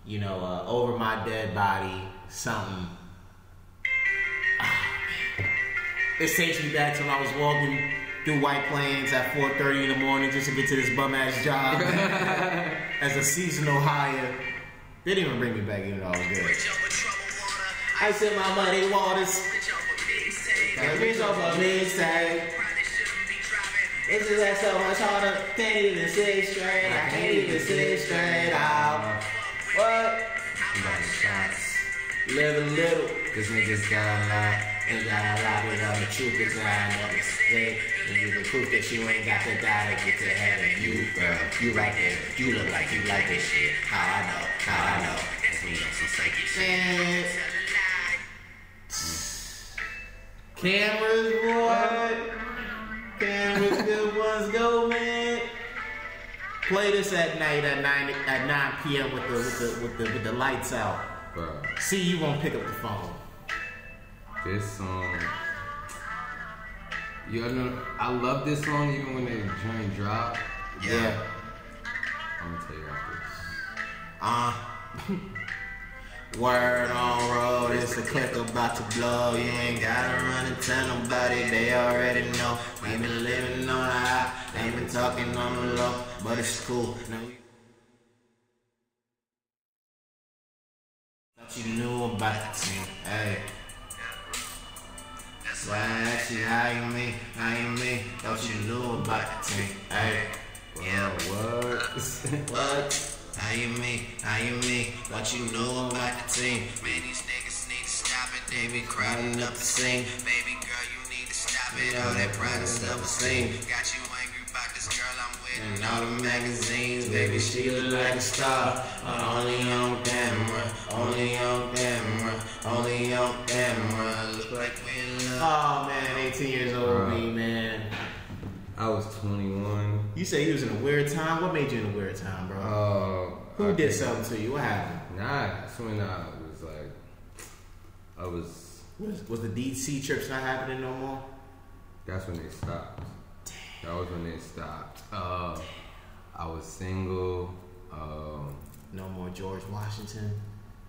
you know, uh, Over My Dead Body, something. Ah, man. This takes me back to when I was walking through White Plains at 4.30 in the morning just to get to this bum-ass job [LAUGHS] as a seasonal hire. They didn't even bring me back even though I was good. I said my money waters. Reach off a mixtape. It's just that so much harder. Can't even sit straight. I can't even sit straight out. What? Live a little. This nigga's got a lot. Ain't got a lot without the truth is I know mistake. And you the proof that you ain't got to die to get to heaven. You, girl, you right there. You look like you like this shit. How I know, how I know. That's me on some psychic shit. Cameras, boy. Cameras, good ones, go, man. Play this at night at nine at nine p.m. with the with the with the with the lights out. Bro, See, you won't pick up the phone. this song. You know, I love this song even when the joint drop. Yeah. I'm gonna tell you after. This. Uh. [LAUGHS] Word on road, it's a click about to blow. You ain't gotta run and tell nobody, they already know. We been living on the high, ain't been talking on the low, but it's cool. Now we- Thought you knew about the team, hey. Why actually how you mean, how you mean? Thought you knew about the team, hey. Yeah, what? [LAUGHS] What? How you mean? How you mean? What you know about the team? Man, these niggas need to stop it. They be crowding up the scene. Baby girl, you need to stop it. All that pride and stuff is seen. Got you angry about this girl I'm with. And all the magazines, baby, she look like a star. But only on camera, only on camera, only on camera. Look like we in love. Oh man, 18 years old, Bro. me man. I was 21. You say you was in a weird time. What made you in a weird time, bro? Uh, Who I did something to you? What happened? Nah, that's when I was like, I was. Was, was the DC trips not happening no more? That's when they stopped. That was when they stopped. Uh, I was single. Um, No more George Washington.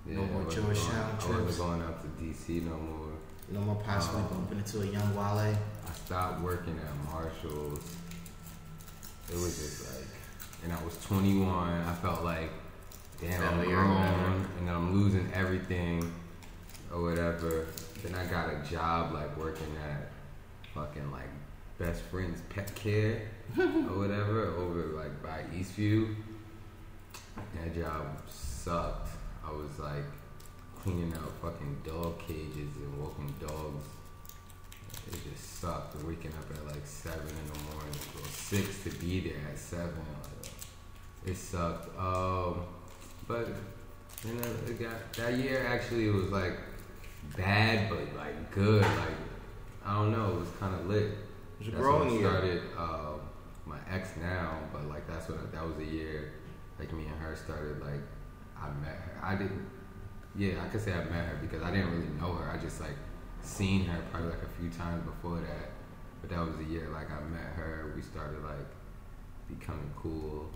yeah, No more Georgetown going- I trips. wasn't going up to DC no more. No more possibly Um, bumping into a young Wale. I stopped working at Marshalls. It was just like, and I was 21. I felt like, damn, I'm grown, and I'm losing everything, or whatever. Then I got a job like working at fucking like best friend's pet care [LAUGHS] or whatever over like by Eastview. That job sucked. I was like cleaning out fucking dog cages and walking dogs. It sucked. Waking up at like seven in the morning, or six to be there at seven. Like, it sucked. Um, but you know, it got that year actually was like bad, but like good. Like I don't know, it was kind of lit. was a That's growing when I started uh, my ex now, but like that's when that was a year. Like me and her started like I met her. I didn't. Yeah, I could say I met her because I didn't really know her. I just like seen her probably like a few times before that. But that was the year like I met her. We started like becoming cool,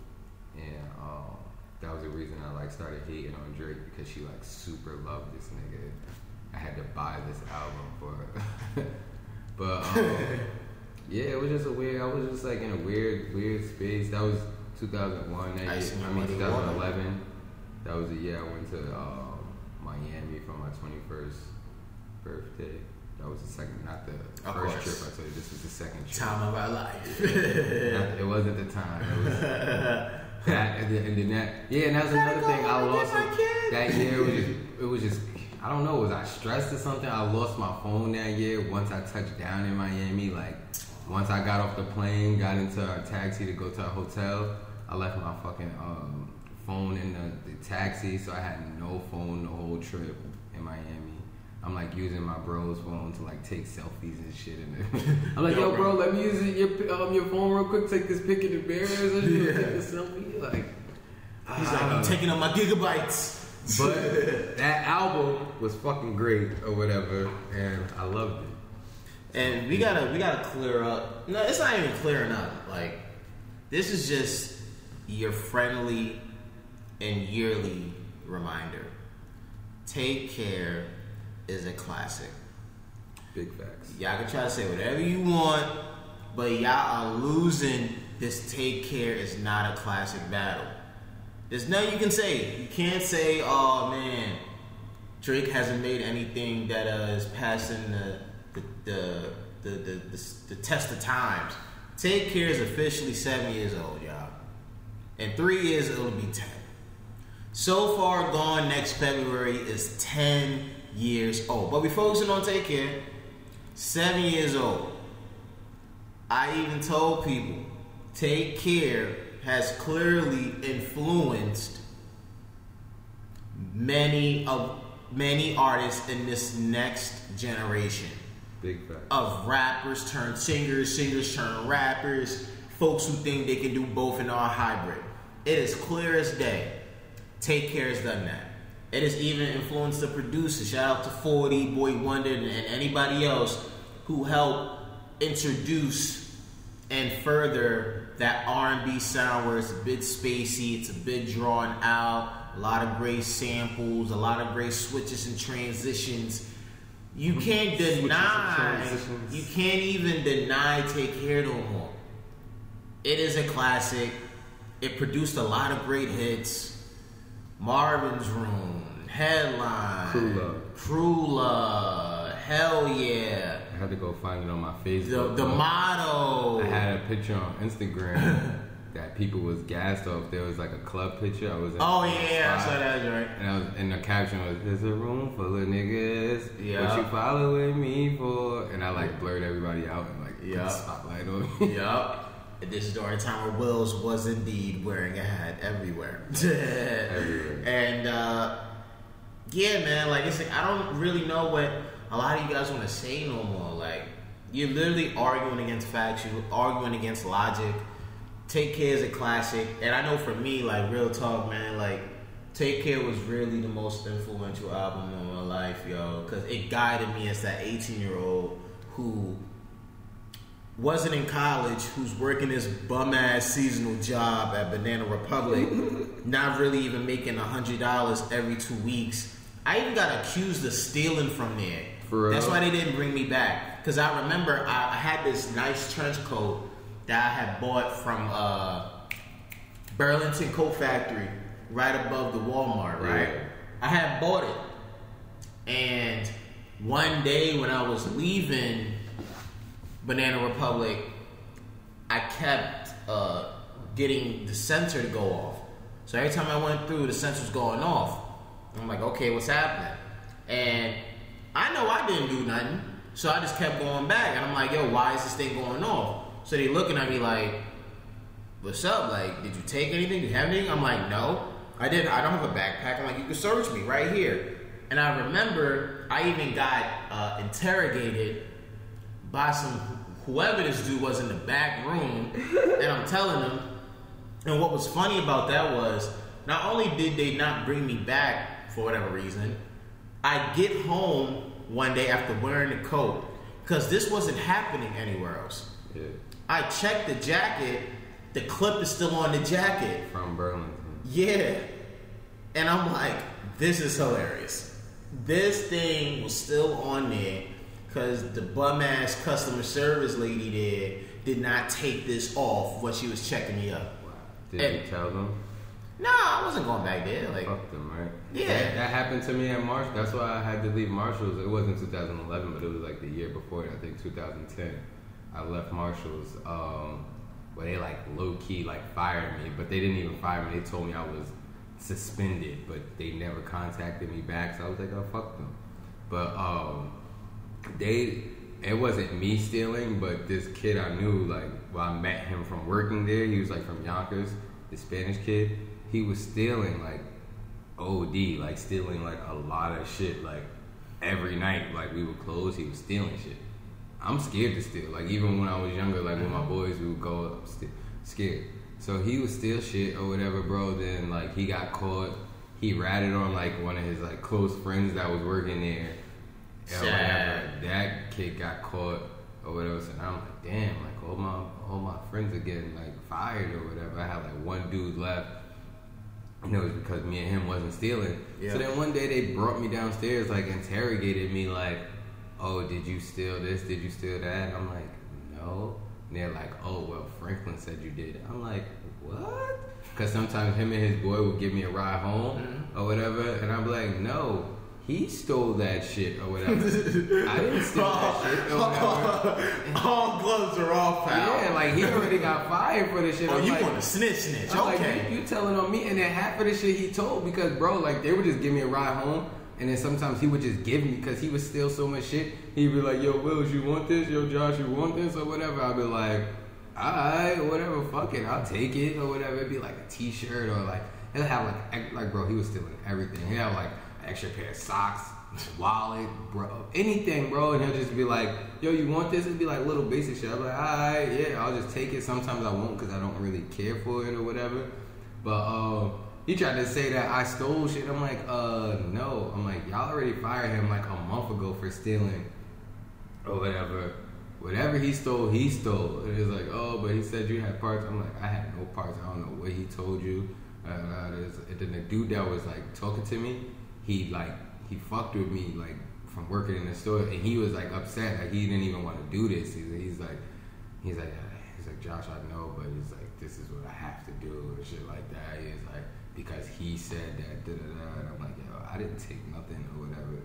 and um, that was the reason I like started hating on Drake because she like super loved this nigga. I had to buy this album for her. [LAUGHS] but um, [LAUGHS] yeah, it was just a weird. I was just like in a weird, weird space. That was 2001. That I year, I mean 2011. That was the year I went to um, Miami for my 21st birthday. That was the second, not the Of first course. trip. I told you this was the second trip. Time of our life. [LAUGHS] Not- it wasn't the time. It was [LAUGHS] that, and then, and then that. Yeah, and that's another thing. I lost it- that year. It was just, it was just. I don't know. Was I stressed or something? I lost my phone that year. Once I touched down in Miami, like once I got off the plane, got into a taxi to go to a hotel, I left my fucking um, phone in the, the taxi, so I had no phone the whole trip in Miami. I'm like using my bro's phone to like take selfies and shit. And [LAUGHS] I'm like, Yo, yo, bro, let me use your um, your phone real quick. Take this pic of the bears and shit. Take this selfie. Like, He's like, I'm taking up my gigabytes. [LAUGHS] but that album was fucking great or whatever, and I loved it. And we gotta we gotta clear up. No, it's not even clearing up. Like this is just your friendly and yearly reminder. Take care is a classic. Big facts. Y'all can try to say whatever you want, but y'all are losing. This take care is not a classic battle. There's nothing you can say. You can't say, "Oh man, Drake hasn't made anything that uh, is passing the the the, the the the the test of times." Take care is officially seven years old, y'all. In three years, it'll be ten. So far gone next February is 10 years old. But we focusing on Take Care. Seven years old. I even told people Take Care has clearly influenced many of many artists in this next generation Big facts. of rappers turn singers, singers turn rappers, folks who think they can do both and are hybrid. It is clear as day. Take Care has done that. It has even influenced the producers. Shout out to 40, Boi-1da, and anybody else who helped introduce and further that R&B sound where it's a bit spacey, it's a bit drawn out, a lot of great samples, a lot of great switches and transitions. You [LAUGHS] can't deny, you can't even deny Take Care no more. It is a classic. It produced a lot of great hits. Marvin's Room, Headline. Crew Love, Hell Yeah, I had to go find it on my Facebook. the motto. I had a picture on Instagram [LAUGHS] that people was gassed off. There was like a club picture. I was in Oh yeah, I saw that joint. And I was and the caption was "There's a room full of niggas. Yeah. What you following me for?" And I like blurred everybody out and like put Yeah. the spotlight on. And This is during time where Willz was indeed wearing a hat everywhere. [LAUGHS] Everywhere. And uh, yeah, man, like it's like, I don't really know what a lot of you guys want to say no more. Like you're literally arguing against facts, you're arguing against logic. Take Care is a classic, and I know for me, like real talk, man, like Take Care was really the most influential album in my life, yo, because it guided me as that 18 year old who wasn't in college, who's working this bum ass seasonal job at Banana Republic, [LAUGHS] not really even making a hundred dollars every two weeks. I even got accused of stealing from there. That's why they didn't bring me back. Cause I remember I, I had this nice trench coat that I had bought from uh, Burlington Coat Factory, right above the Walmart. Right, Yeah. I had bought it, and one day when I was leaving Banana Republic, I kept uh, getting the sensor to go off. So every time I went through, the sensor was going off. I'm like, okay, what's happening? And I know I didn't do nothing, so I just kept going back. And I'm like, yo, why is this thing going off? So they looking at me like, what's up? Like, did you take anything? Do you have anything? I'm like, no, I didn't. I don't have a backpack. I'm like, you can search me right here. And I remember I even got uh, interrogated by some whoever this dude was in the back room, [LAUGHS] and I'm telling them. And what was funny about that was not only did they not bring me back for whatever reason, I get home one day after wearing the coat because this wasn't happening anywhere else. Yeah. I checked the jacket, the clip is still on the jacket. From Burlington. Yeah. And I'm like, this is hilarious. This thing was still on there because the bum ass customer service lady there did not take this off when she was checking me up. Did Hey. you tell them? Nah, I wasn't going back there. Like, Fuck them, right? Yeah. That, that happened to me at Marshall. That's why I had to leave Marshalls. It wasn't 2011, but it was like the year before. I think 2010. I left Marshalls. Um, where they like low key like fired me, but they didn't even fire me. They told me I was suspended, but they never contacted me back. So I was like, oh fuck them. But um, they it wasn't me stealing, but this kid I knew, like, well, I met him from working there. He was like from Yonkers, the Spanish kid. He was stealing like OD, like stealing like a lot of shit. Like every night, like we would close, he was stealing shit. I'm scared to steal. Like even when I was younger, like with my boys, we would go up st- scared. So he would steal shit or whatever, bro. Then like he got caught. He ratted on like one of his like close friends that was working there. or whatever. Sad. That kid got caught or whatever. So now I'm like, damn, like all my all my friends are getting like fired or whatever. I had like one dude left. You know, it's because me and him wasn't stealing. Yeah. So then one day they brought me downstairs, like interrogated me, like, "Oh, did you steal this? Did you steal that?" I'm like, "No." And they're like, "Oh, well, Franklin said you did." I'm like, "What?" Because sometimes him and his boy would give me a ride home Mm-hmm. or whatever, and I'm like, "No." He stole that shit or whatever. [LAUGHS] I didn't steal that oh. shit or whatever. [LAUGHS] all gloves are off, pal. Yeah, like he already got fired for this shit. oh, I'm you like, want to snitch, snitch? I'm like, okay. you, you telling on me, and then half of the shit he told because, bro, like they would just give me a ride home, and then sometimes he would just give me because he would steal so much shit. He'd be like, "Yo, Willz, you want this? Yo, Josh, you want this or whatever?" I'd be like, "Alright, whatever, fuck it, I'll take it or whatever." It'd be like a T-shirt or like he'll have like like bro, he was stealing everything. He'll have like extra pair of socks. [LAUGHS] Wallet, bro, anything, bro, and he'll just be like, "Yo, you want this?" It'd be like little basic shit. I'm like, "Alright, yeah, I'll just take it." Sometimes I won't because I don't really care for it or whatever. But uh, he tried to say that I stole shit. I'm like, uh, no. I'm like, y'all already fired him like a month ago for stealing or whatever. Whatever he stole, he stole. And it's like, oh, but he said you had parts. I'm like, I had no parts. I don't know what he told you. Uh, uh, and then the dude that was like talking to me, he like he fucked with me like from working in the store, and he was like upset. Like he didn't even want to do this. He's, he's like, he's like, uh, he's like, Josh, I know, but he's like, this is what I have to do and shit like that. He's like, because he said that, da da da. And I'm like, yo, I didn't take nothing or whatever.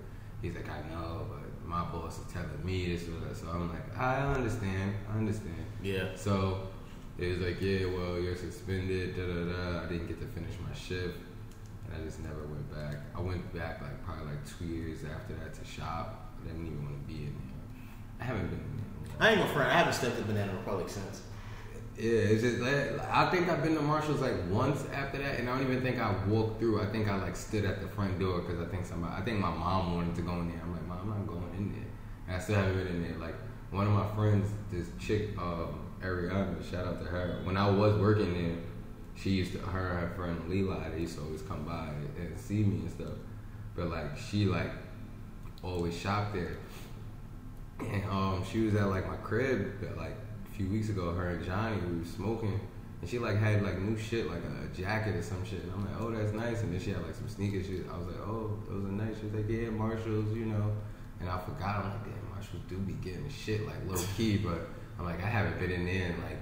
He's like, I know, but my boss is telling me this or that. So I'm like, I understand, I understand. Yeah. So it was like, yeah, well, you're suspended, da da da. I didn't get to finish my shift, I just never went back. I went back like probably like two years after that to shop. but I didn't even want to be in there. I haven't been in there. in. I ain't gonna front. I haven't stepped to Banana Republic since. Yeah, it's just like, I think I've been to Marshalls like once after that, and I don't even think I walked through. I think I like stood at the front door because I think somebody, I think my mom wanted to go in there. I'm like, mom, I'm not going in there. And I still haven't been in there. Like one of my friends, this chick, um, Ariana, shout out to her. When I was working there, she used to, her her friend Leela, they used to always come by and see me and stuff. But like she like always shopped there. And um, she was at like my crib at like a few weeks ago. Her and Johnny we were smoking, and she like had like new shit, like a jacket or some shit. And I'm like, oh, that's nice. And then she had like some sneakers. She, I was like, oh, those are nice. She was like, yeah, Marshalls, you know. And I forgot. I'm like, damn, Marshalls do be getting shit like low key, but I'm like, I haven't been in there in like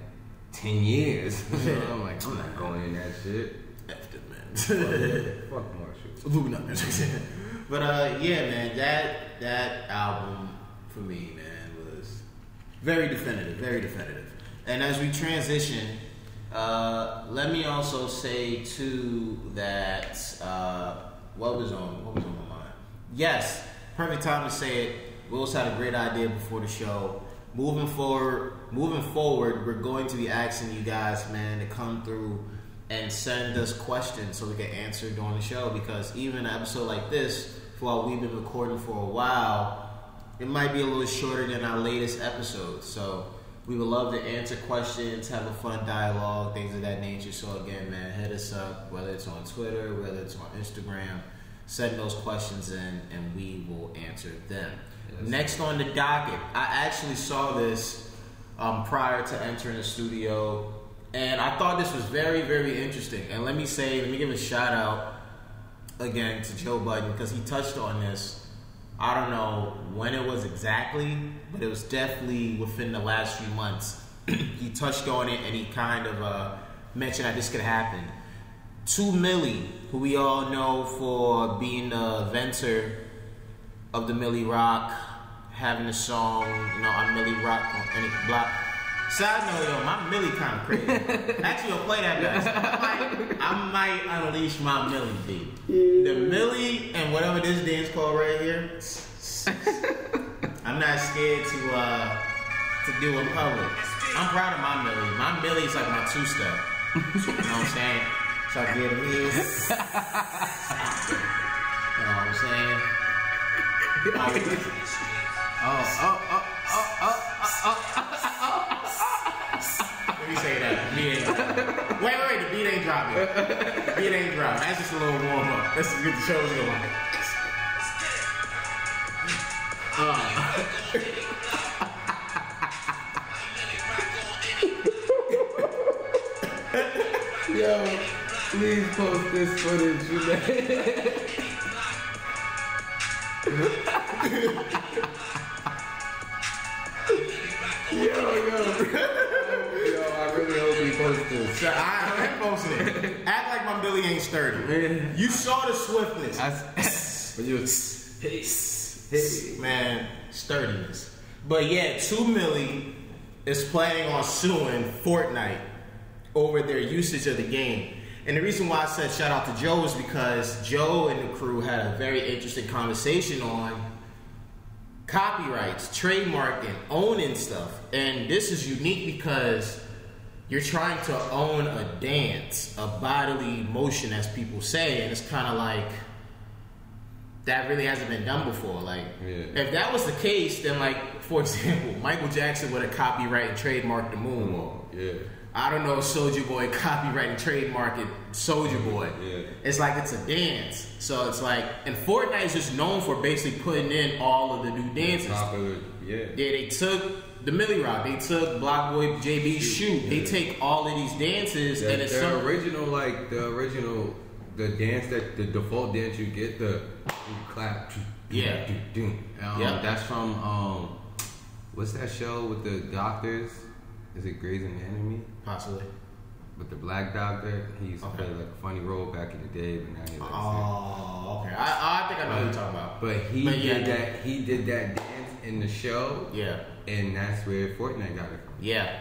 ten years. [LAUGHS] [LAUGHS] I'm like, I'm not going in that shit. F them, man. [LAUGHS] Fuck Marshalls. Illuminati. but uh, yeah, man, that that album for me, man, was very definitive, very definitive. And as we transition, uh, let me also say too that uh, what was on what was on my mind. Yes, perfect time to say it. Willz had a great idea before the show. Moving forward, moving forward, we're going to be asking you guys, man, to come through and send us questions so we can answer during the show. Because even an episode like this, while we've been recording for a while, it might be a little shorter than our latest episode. So we would love to answer questions, have a fun dialogue, things of that nature. So again, man, hit us up, whether it's on Twitter, whether it's on Instagram. Send those questions in, and we will answer them. Yes. Next on the docket, I actually saw this um, prior to entering the studio, and I thought this was very, very interesting. And let me say, let me give a shout out again to Joe Budden because he touched on this. I don't know when it was exactly, but it was definitely within the last few months. [CLEARS THROAT] he touched on it and he kind of uh, mentioned that this could happen. Two Milly, who we all know for being the inventor of the Milly Rock, having a song, you know, on Milly Rock on any block. Side note, yo, my Millie kind of crazy. [LAUGHS] Actually, I'll play that back. I might, I might unleash my Millie beat. The Millie and whatever this dance called right here. I'm not scared to uh to do in public. I'm proud of my Millie. My Millie is like my two step. You know what I'm saying? So I get me. [LAUGHS] You know what I'm saying? Oh, oh, oh, oh, oh, Let me say that. Beat ain't dropping. Wait, wait, the beat ain't dropping. The beat ain't dropping. That's just a little warm up. Let's get the show uh. going. [LAUGHS] Yo, please post this footage, you man. [LAUGHS] So I, really I ain't posting it. Act like my Billy ain't sturdy. You saw the swiftness. [LAUGHS] When you was. Man, sturdiness. But yeah, 2 Milly is planning on suing Fortnite over their usage of the game. And the reason why I said shout out to Joe is because Joe and the crew had a very interesting conversation on copyrights, trademarking, owning stuff. And this is unique because you're trying to own a dance, a bodily motion, as people say, and it's kind of like that really hasn't been done before. Like, Yeah. if that was the case, then like, for [LAUGHS] example, Michael Jackson would have copyrighted and trademarked the moonwalk. Yeah. I don't know, Soulja Boy [LAUGHS] copyright and trademarked Soulja Boy. Yeah. It's like it's a dance. So it's like, and Fortnite is just known for basically putting in all of the new dances. Popular, yeah. Yeah, they took the Milly Rock, they took BlocBoy JB Shoot. They Yeah. take all of these dances The, and it's some, original, like the original, the dance that the default dance you get, the you clap, Yeah. do, do, um, Yeah. that's from um, what's that show with the doctors? Is it Grey's Anatomy? Possibly. With the black doctor, he used to Okay. play like a funny role back in the day, but now he's like. Oh, okay. I, I think I know what you're talking about. But he But yeah, did that. He did that dance in the show, Yeah. and that's where Fortnite got it from. Yeah.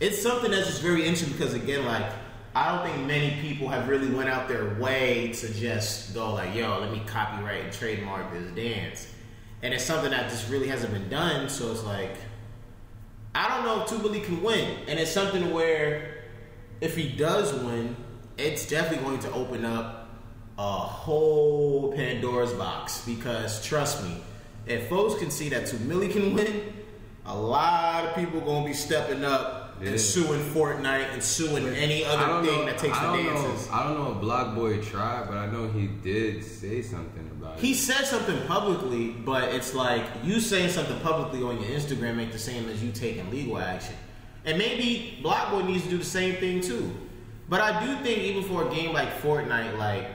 It's something that's just very interesting because again, like I don't think many people have really went out their way to just go like, yo, let me copyright and trademark this dance. And it's something that just really hasn't been done, so it's like I don't know if 2 Milly can win. And it's something where if he does win, it's definitely going to open up a whole Pandora's box because trust me, if folks can see that 2 Milly can win, a lot of people gonna be stepping up Yeah. and suing Fortnite and suing any other thing know. that takes I the dances. know. I don't know if BlocBoy tried, but I know he did say something about He it. He said something publicly, but it's like you saying something publicly on your Instagram ain't the same as you taking legal action. And maybe BlocBoy needs to do the same thing too. But I do think even for a game like Fortnite, like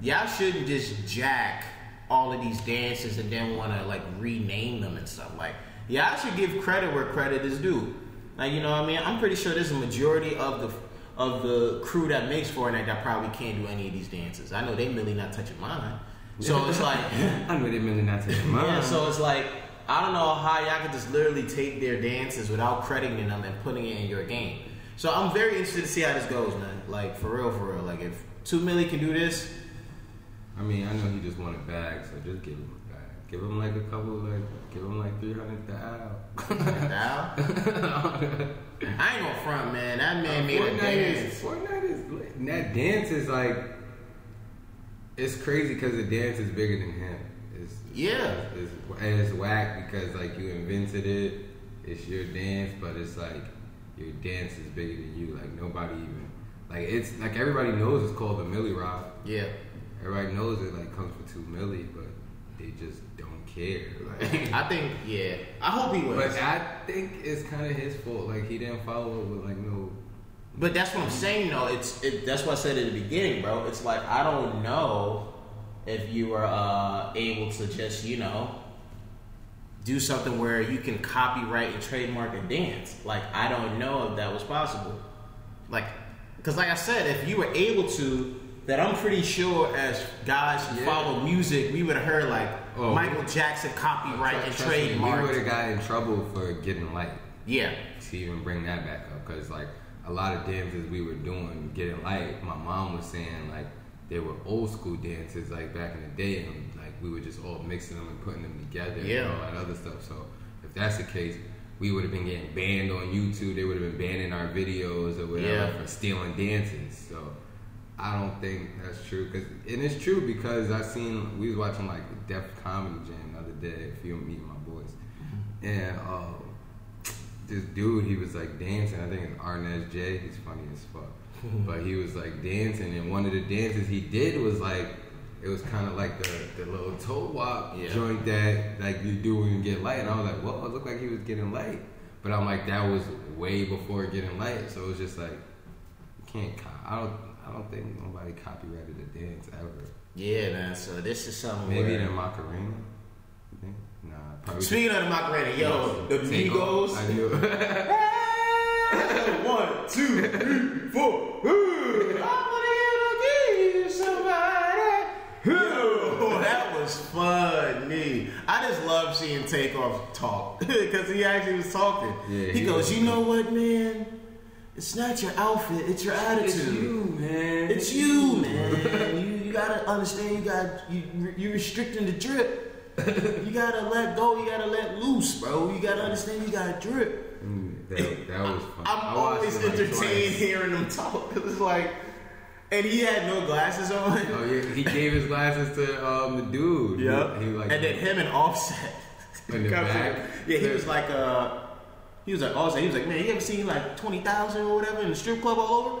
y'all shouldn't just jack all of these dances and then want to like rename them and stuff. Like y'all should give credit where credit is due. Like you know what I mean? I'm pretty sure there's a majority of the of the crew that makes Fortnite that probably can't do any of these dances. I know they really not touching mine. So it's [LAUGHS] like I know they really not touching [LAUGHS] mine. yeah, so it's like I don't know how y'all could just literally take their dances without crediting them and putting it in your game. So I'm very interested to see how this goes, man. Like for real, for real. Like if two Milly can do this, I mean, I know he just wanted bags, so just give him. Give him like a couple, like give him like three hundred thousand. I ain't gonna front, man. That man uh, made a dance. is Fortnite is lit. And that dance is like it's crazy because the dance is bigger than him. It's, Yeah. it's, and it's whack because like you invented it. It's your dance, but it's like your dance is bigger than you. Like nobody even like it's like everybody knows it's called the Milly Rock. Yeah. Everybody knows it like comes for two Milly, but they just care. [LAUGHS] Like, I think, yeah. I hope he wins. but I think it's kind of his fault. Like he didn't follow up with like no. But that's what I'm saying, though. It's it, that's what I said at the beginning, bro. It's like I don't know if you were uh, able to just you know do something where you can copyright and trademark a dance. Like I don't know if that was possible. Like, because like I said, if you were able to, that I'm pretty sure as guys who Yeah. follow music, we would have heard like Oh. Michael Jackson copyright and me, We would have got in trouble for getting light. Yeah, to even bring that back up because like a lot of dances we were doing getting light my mom was saying like they were old school dances like back in the day and like we were just all mixing them and putting them together Yeah. and all that other stuff so if that's the case we would have been getting banned on youtube they would have been banning our videos or whatever Yeah. for stealing dances so I don't think that's true, cause and it's true because I seen we was watching like the Def Comedy Jam the other day. If you meet my boys, and um, this dude he was like dancing. I think it's Arnez J. He's funny as fuck, but he was like dancing, and one of the dances he did was like it was kind of like the the little toe wop Yeah. joint that like you do when you get light. And I was like, whoa, it looked like he was getting light, but I'm like that was way before getting light, so it was just like you can't. I don't. I don't think nobody copyrighted a dance ever. yeah, man. So this is something. Maybe where- the Macarena. Nah. Probably. Speaking of the Macarena, yo, the. Migos. I knew. [LAUGHS] One, two, three, four. Wanna give somebody. Yo, that was funny. I just love seeing Takeoff talk [LAUGHS] because he actually was talking. Yeah, he, he goes, was. "You know what, man? It's not your outfit; it's your attitude. It's you, man. It's you, man. you, you gotta understand. You got you. You're restricting the drip. you gotta let go. You gotta let loose, bro. You gotta understand. You gotta drip. Mm, That, that was fun. I'm always it, like, entertained twice. hearing him talk because it's like, and he had no glasses on. Oh yeah, he gave his glasses to um the dude. Yep. He, he like and then him and Offset. In the [LAUGHS] back? Yeah, he was like, uh, he was like Offset. He was like, man, you ever seen like twenty thousand or whatever in the strip club all over?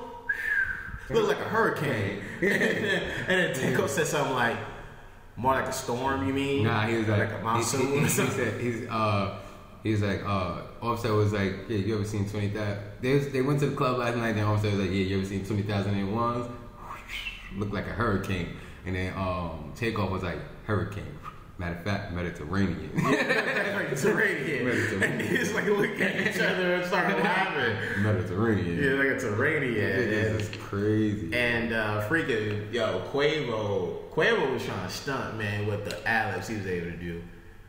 [SIGHS] Looked like a hurricane. [LAUGHS] and then, Takeoff said something like, more like a storm. You mean? Nah, he was like, like a monsoon. He, he, he said he's uh he's like uh Offset was like, yeah, you ever seen twenty thousand? They was, they went to the club last night. and Offset was like, yeah, you ever seen twenty thousand and ones? [SIGHS] Looked like a hurricane. And then um Takeoff was like hurricane. Matter of fact, Mediterranean. [LAUGHS] Mediterranean. Mediterranean. And he's like looking at each other and start laughing. Mediterranean. Yeah, like it's a Terranian. This is crazy. And uh, freaking yo, Quavo, Quavo was trying to stunt man with the Alex he was able to do.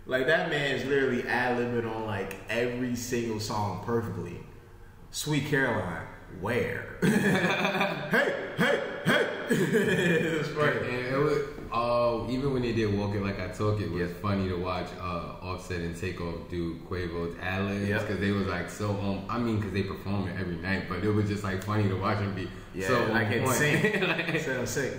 Like that man is literally ad libbing on like every single song perfectly. Sweet Caroline, where? [LAUGHS] [LAUGHS] hey, hey, hey! it's And funny. Uh, even when they did Walk It Like I Talk It was funny to watch uh, Offset and Takeoff do Quavo's ad-libs Yep. because they was like so on. I mean, because they perform it every night, but it was just like funny to watch them be Yeah, so I can point. sing. [LAUGHS] Like, Sound sick.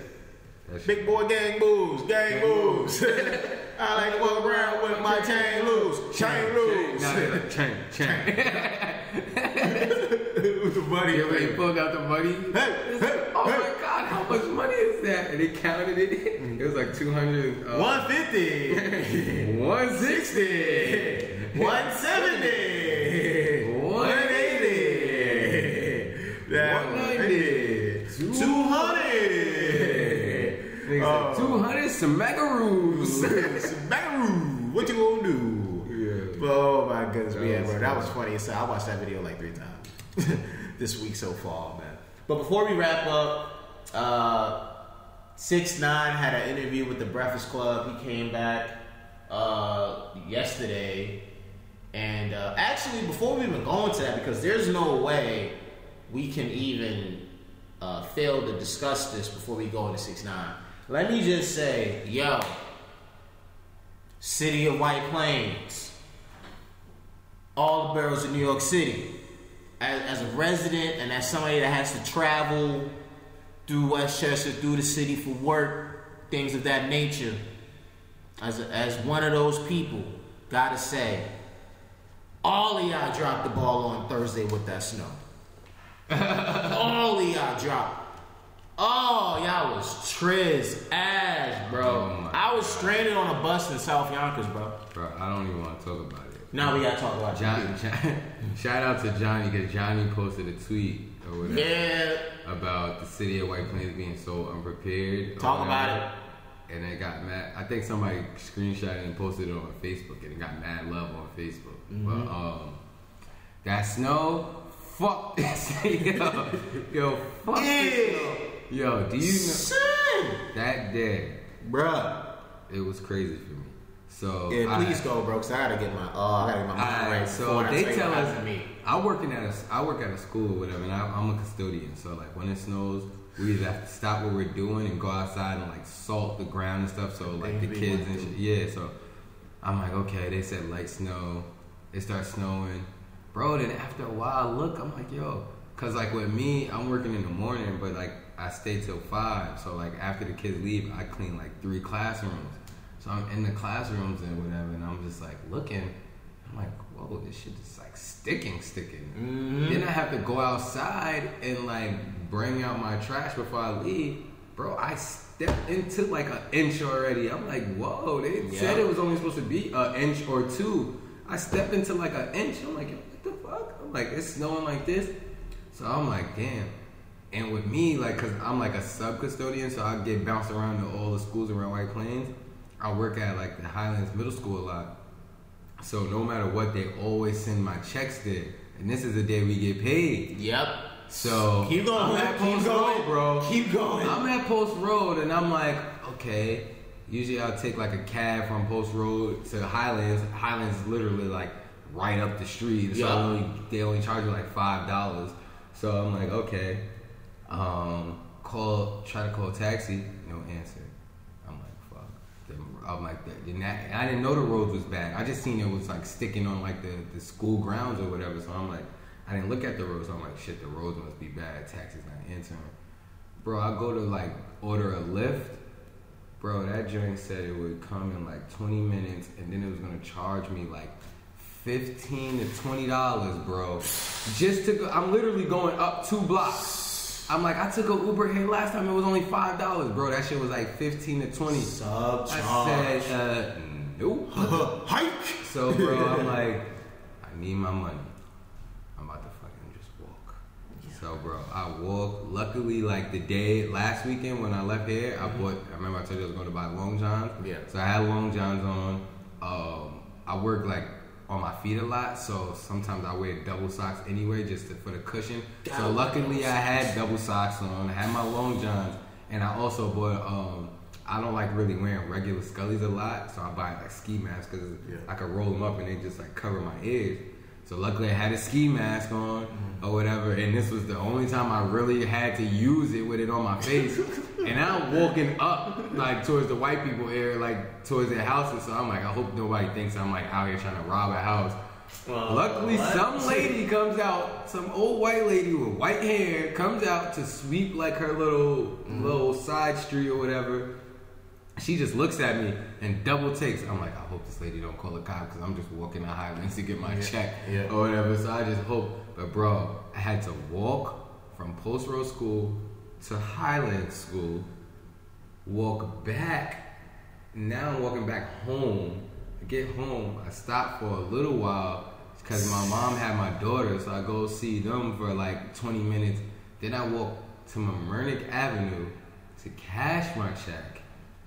Big boy gang moves, gang, Gang moves. [LAUGHS] I like to walk around with my chain loose, chain loose. They like, chain, chain. [LAUGHS] with [LAUGHS] the money. Yeah, they pulled out the money. Hey, hey, oh hey. my god, how much money is that? And they counted it. Mm. It was like 200. Uh, 150. [LAUGHS] 160. [LAUGHS] 170. 180. 190. 200. Uh, 200 smackaroos. smackaroo. What you gonna do? Yeah. Oh my goodness, yeah, bro. That was funny. So I watched that video like three times. [LAUGHS] this week so far, man. But before we wrap up, uh, Six Nine had an interview with the Breakfast Club. He came back uh, yesterday, and uh, actually, before we even go into that, because there's no way we can even uh, fail to discuss this before we go into Six Nine. Let me just say, yo, City of White Plains, all the boroughs of New York City. As, as a resident and as somebody that has to travel through Westchester, through the city for work, things of that nature, as, as one of those people, gotta say, all of y'all dropped the ball on Thursday with that snow. [LAUGHS] all of y'all dropped. Oh, y'all was triz ass, bro. Oh I was stranded on a bus in South Yonkers, bro. Bro, I don't even want to talk about it. Now we gotta talk about John, John, [LAUGHS] shout out to Johnny because Johnny posted a tweet or whatever Yeah, about the city of White Plains being so unprepared. Talk about it. And it got mad. I think somebody screenshot it and posted it on Facebook, and it got mad love on Facebook. Mm-hmm. But um, that snow, fuck [LAUGHS] this, yo, yo, fuck this snow. Yo, do you know that day? bruh. It was crazy for me. So Yeah, I- please go, bro. Cause I gotta get my, oh, I gotta get my mind right. so I they tell us me. I work in at a I work at a school or whatever, and I, I'm a custodian. So like when it snows, we either have to stop what we're doing and go outside and like salt the ground and stuff. So like the kids and shit. Yeah. So I'm like, okay. They said light snow. It starts snowing, bro. Then after a while, look, I'm like, yo, cause like with me, I'm working in the morning, but like I stay till five. So like after the kids leave, I clean like three classrooms. So I'm in the classrooms and whatever, and I'm just like looking. I'm like, whoa, this shit is like sticking, sticking. Mm-hmm. Then I have to go outside and like bring out my trash before I leave. Bro, I stepped into like an inch already. I'm like, whoa, they said it was only supposed to be an inch or two. I stepped into like an inch. I'm like, what the fuck? I'm like, it's snowing like this. So I'm like, damn. And with me, like, cause I'm like a sub custodian, so I get bounced around to all the schools around White Plains. I work at like the Highlands Middle School a lot. So no matter what, they always send my checks there. And this is the day we get paid. Yep. So Keep going, I'm at keep Post going, Road, bro. Keep going. I'm at Post Road and I'm like, okay. Usually I'll take like a cab from Post Road to Highlands. Highlands is literally like right up the street. So Yeah. only, they only charge you like five dollars. So I'm like, okay. Um, call try to call a taxi, no answer. I'm like, fuck. Then I'm like, that, I didn't know the roads was bad. I just seen it was like sticking on like the, the school grounds or whatever. So I'm like, I didn't look at the roads. So I'm like, shit, the roads must be bad. Taxi's not answering. Bro, I go to like order a Lyft. Bro, that joint said it would come in like 20 minutes and then it was gonna charge me like 15 to 20 dollars, bro. Just to go, I'm literally going up two blocks. I'm like, I took a Uber here last time, it was only five dollars, bro. That shit was like 15 to 20. Sub I said, uh, nope. [LAUGHS] hike. So, bro, I'm [LAUGHS] like, I need my money. I'm about to fucking just walk. So, bro, I walk. Luckily, like the day last weekend when I left here, I bought. I remember I told you I was going to buy long johns. Yeah. So I had long johns on. Um, I work like on my feet a lot, so sometimes I wear double socks anyway, just to, for the cushion. So luckily, I had double socks on. I had my long johns, and I also bought. Um, I don't like really wearing regular scullies a lot, so I buy like ski masks because Yeah. I can roll them up and they just like cover my ears. So luckily, I had a ski mask on or whatever, and this was the only time I really had to use it with it on my face. [LAUGHS] and I'm walking up like towards the white people area, like towards their houses. So I'm like, I hope nobody thinks I'm like out here trying to rob a house. Well, Luckily, what? some lady comes out, some old white lady with white hair comes out to sweep like her little Mm-hmm. little side street or whatever. She just looks at me and double takes. I'm like, I hope this lady don't call a cop because I'm just walking the Highlands to get my check yeah. or whatever. So I just hope. But bro, I had to walk from Post Road School to Highland School, walk back. Now I'm walking back home. I get home. I stop for a little while because my mom had my daughter, so I go see them for like 20 minutes. Then I walk to Mamaroneck Avenue to cash my check.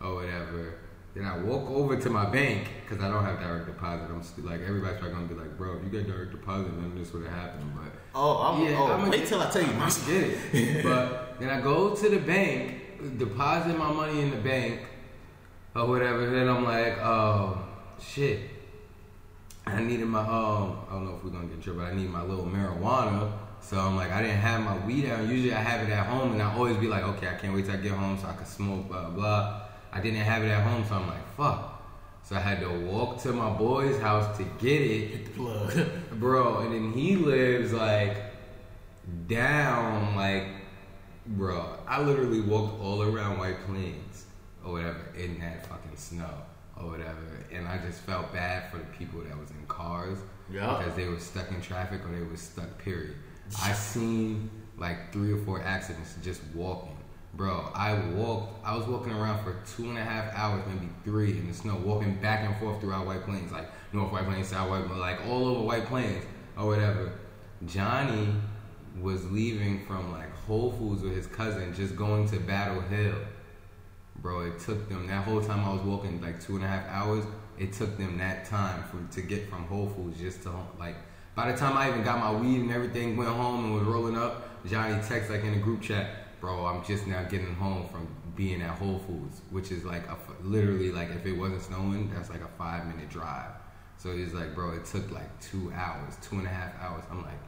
Or whatever. Then I walk over to my bank because I don't have direct deposit. I'm like everybody's probably gonna be like, bro, if you get direct deposit, of this would have happened. But Oh, I'm, Yeah, oh I'ma wait till I tell you my I get it. but then I go to the bank, deposit my money in the bank, or whatever. Then I'm like, oh shit. I needed my um. I don't know if we're gonna get trouble. but I need my little marijuana. So I'm like, I didn't have my weed out. Usually I have it at home, and I always be like, okay, I can't wait till I get home so I can smoke. Blah blah. I didn't have it at home, so I'm like, fuck. So I had to walk to my boy's house to get it Plug. [LAUGHS] bro and then he lives like down like bro i literally walked all around white plains or whatever in that fucking snow or whatever and i just felt bad for the people that was in cars Yeah. because they were stuck in traffic or they were stuck period i [LAUGHS] seen like three or four accidents just walking Bro, I walked. I was walking around for two and a half hours, maybe three, in the snow, walking back and forth throughout White Plains, like North White Plains, South White, Plains, like all over White Plains or whatever. Johnny was leaving from like Whole Foods with his cousin, just going to Battle Hill. Bro, it took them that whole time I was walking like two and a half hours. It took them that time to get from Whole Foods just to home. Like by the time I even got my weed and everything, went home and was rolling up, Johnny texted like in the group chat, bro, I'm just now getting home from being at Whole Foods, which is like a literally like if it wasn't snowing, that's like a five minute drive. So he's like, bro, it took like two hours, two and a half hours. I'm like,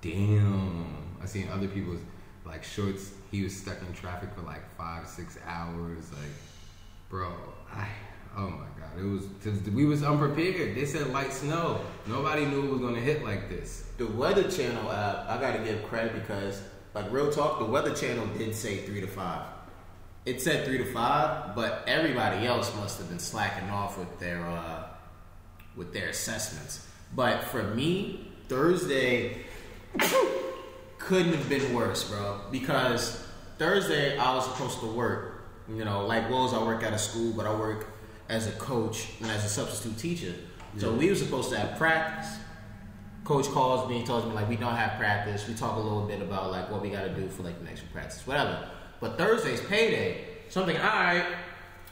damn. I seen other people's like shorts. He was stuck in traffic for like five, six hours. Like, bro, I. Oh my god, it was we was unprepared. They said light snow. Nobody knew it was gonna hit like this. The Weather Channel app, I gotta give credit because, like, real talk, the Weather Channel did say three to five. It said three to five, but everybody else must have been slacking off with their uh, with their assessments. But for me, Thursday couldn't have been worse, bro. Because Thursday I was supposed to work. You know, like Wells, I work at a school, but I work as a coach and as a substitute teacher. So we were supposed to have practice. Coach calls me, and tells me like we don't have practice. We talk a little bit about like what we got to do for like the next practice, whatever. But Thursday's payday. So I'm thinking, all right,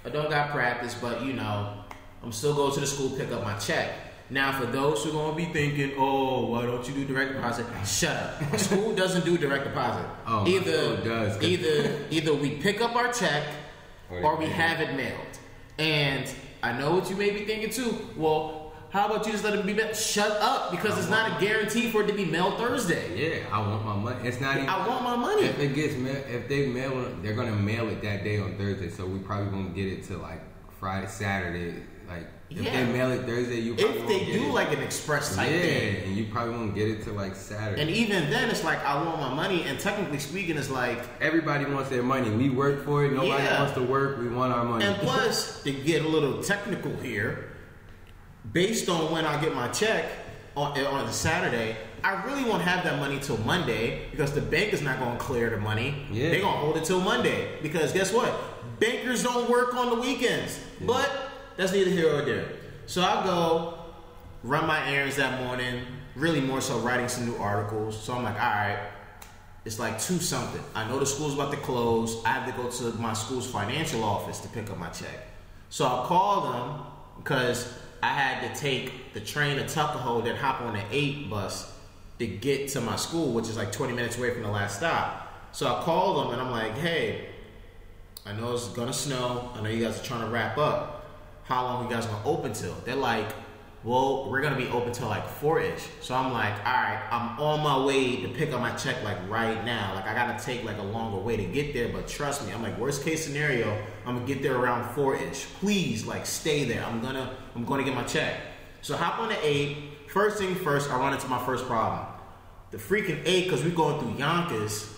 I don't got practice, but you know, I'm still going to the school pick up my check. Now, for those who are gonna be thinking, oh, why don't you do direct deposit? Shut up. School [LAUGHS] doesn't do direct deposit. Oh, either does, either either we pick up our check Or or we have it mailed. And I know what you may be thinking too. Well, how about you just let it be mailed? Shut up, because it's not a guarantee for it to be mailed Thursday. Yeah, I want my money. It's not even. I want my money. If it gets mail, if they mail it, they're gonna mail it that day on Thursday. So we probably won't get it till like Friday, Saturday. Like if Yeah. they mail it Thursday, you probably If they do it. like an express type yeah, thing. and you probably won't get it till like Saturday. And even then, it's like I want my money. And technically speaking, it's like, Everybody wants their money. We work for it. Nobody Yeah. wants to work. We want our money. and [LAUGHS] plus to get a little technical here, based on when I get my check on on the Saturday, I really won't have that money till Monday because the bank is not going to clear the money. Yeah. They're going to hold it till Monday because guess what? Bankers don't work on the weekends. But that's neither here or there. So I go run my errands that morning. Really more so writing some new articles. So I'm like, all right, it's like two something. I know the school's about to close. I have to go to my school's financial office to pick up my check. So I call them because I had to take the train to Tuckahoe, then hop on the eight bus to get to my school, which is like 20 minutes away from the last stop. So I called them and I'm like, hey, I know it's gonna snow. I know you guys are trying to wrap up. How long you guys gonna open till? They're like, well, we're gonna be open till like four ish. So I'm like, all right, I'm on my way to pick up my check like right now. Like I gotta take like a longer way to get there, but trust me, I'm like worst case scenario, I'm gonna get there around four ish. Please, like stay there. I'm gonna I'm gonna get my check. So hop on the eight. First thing first, I run into my first problem. The freaking eight, cause we're going through Yonkers.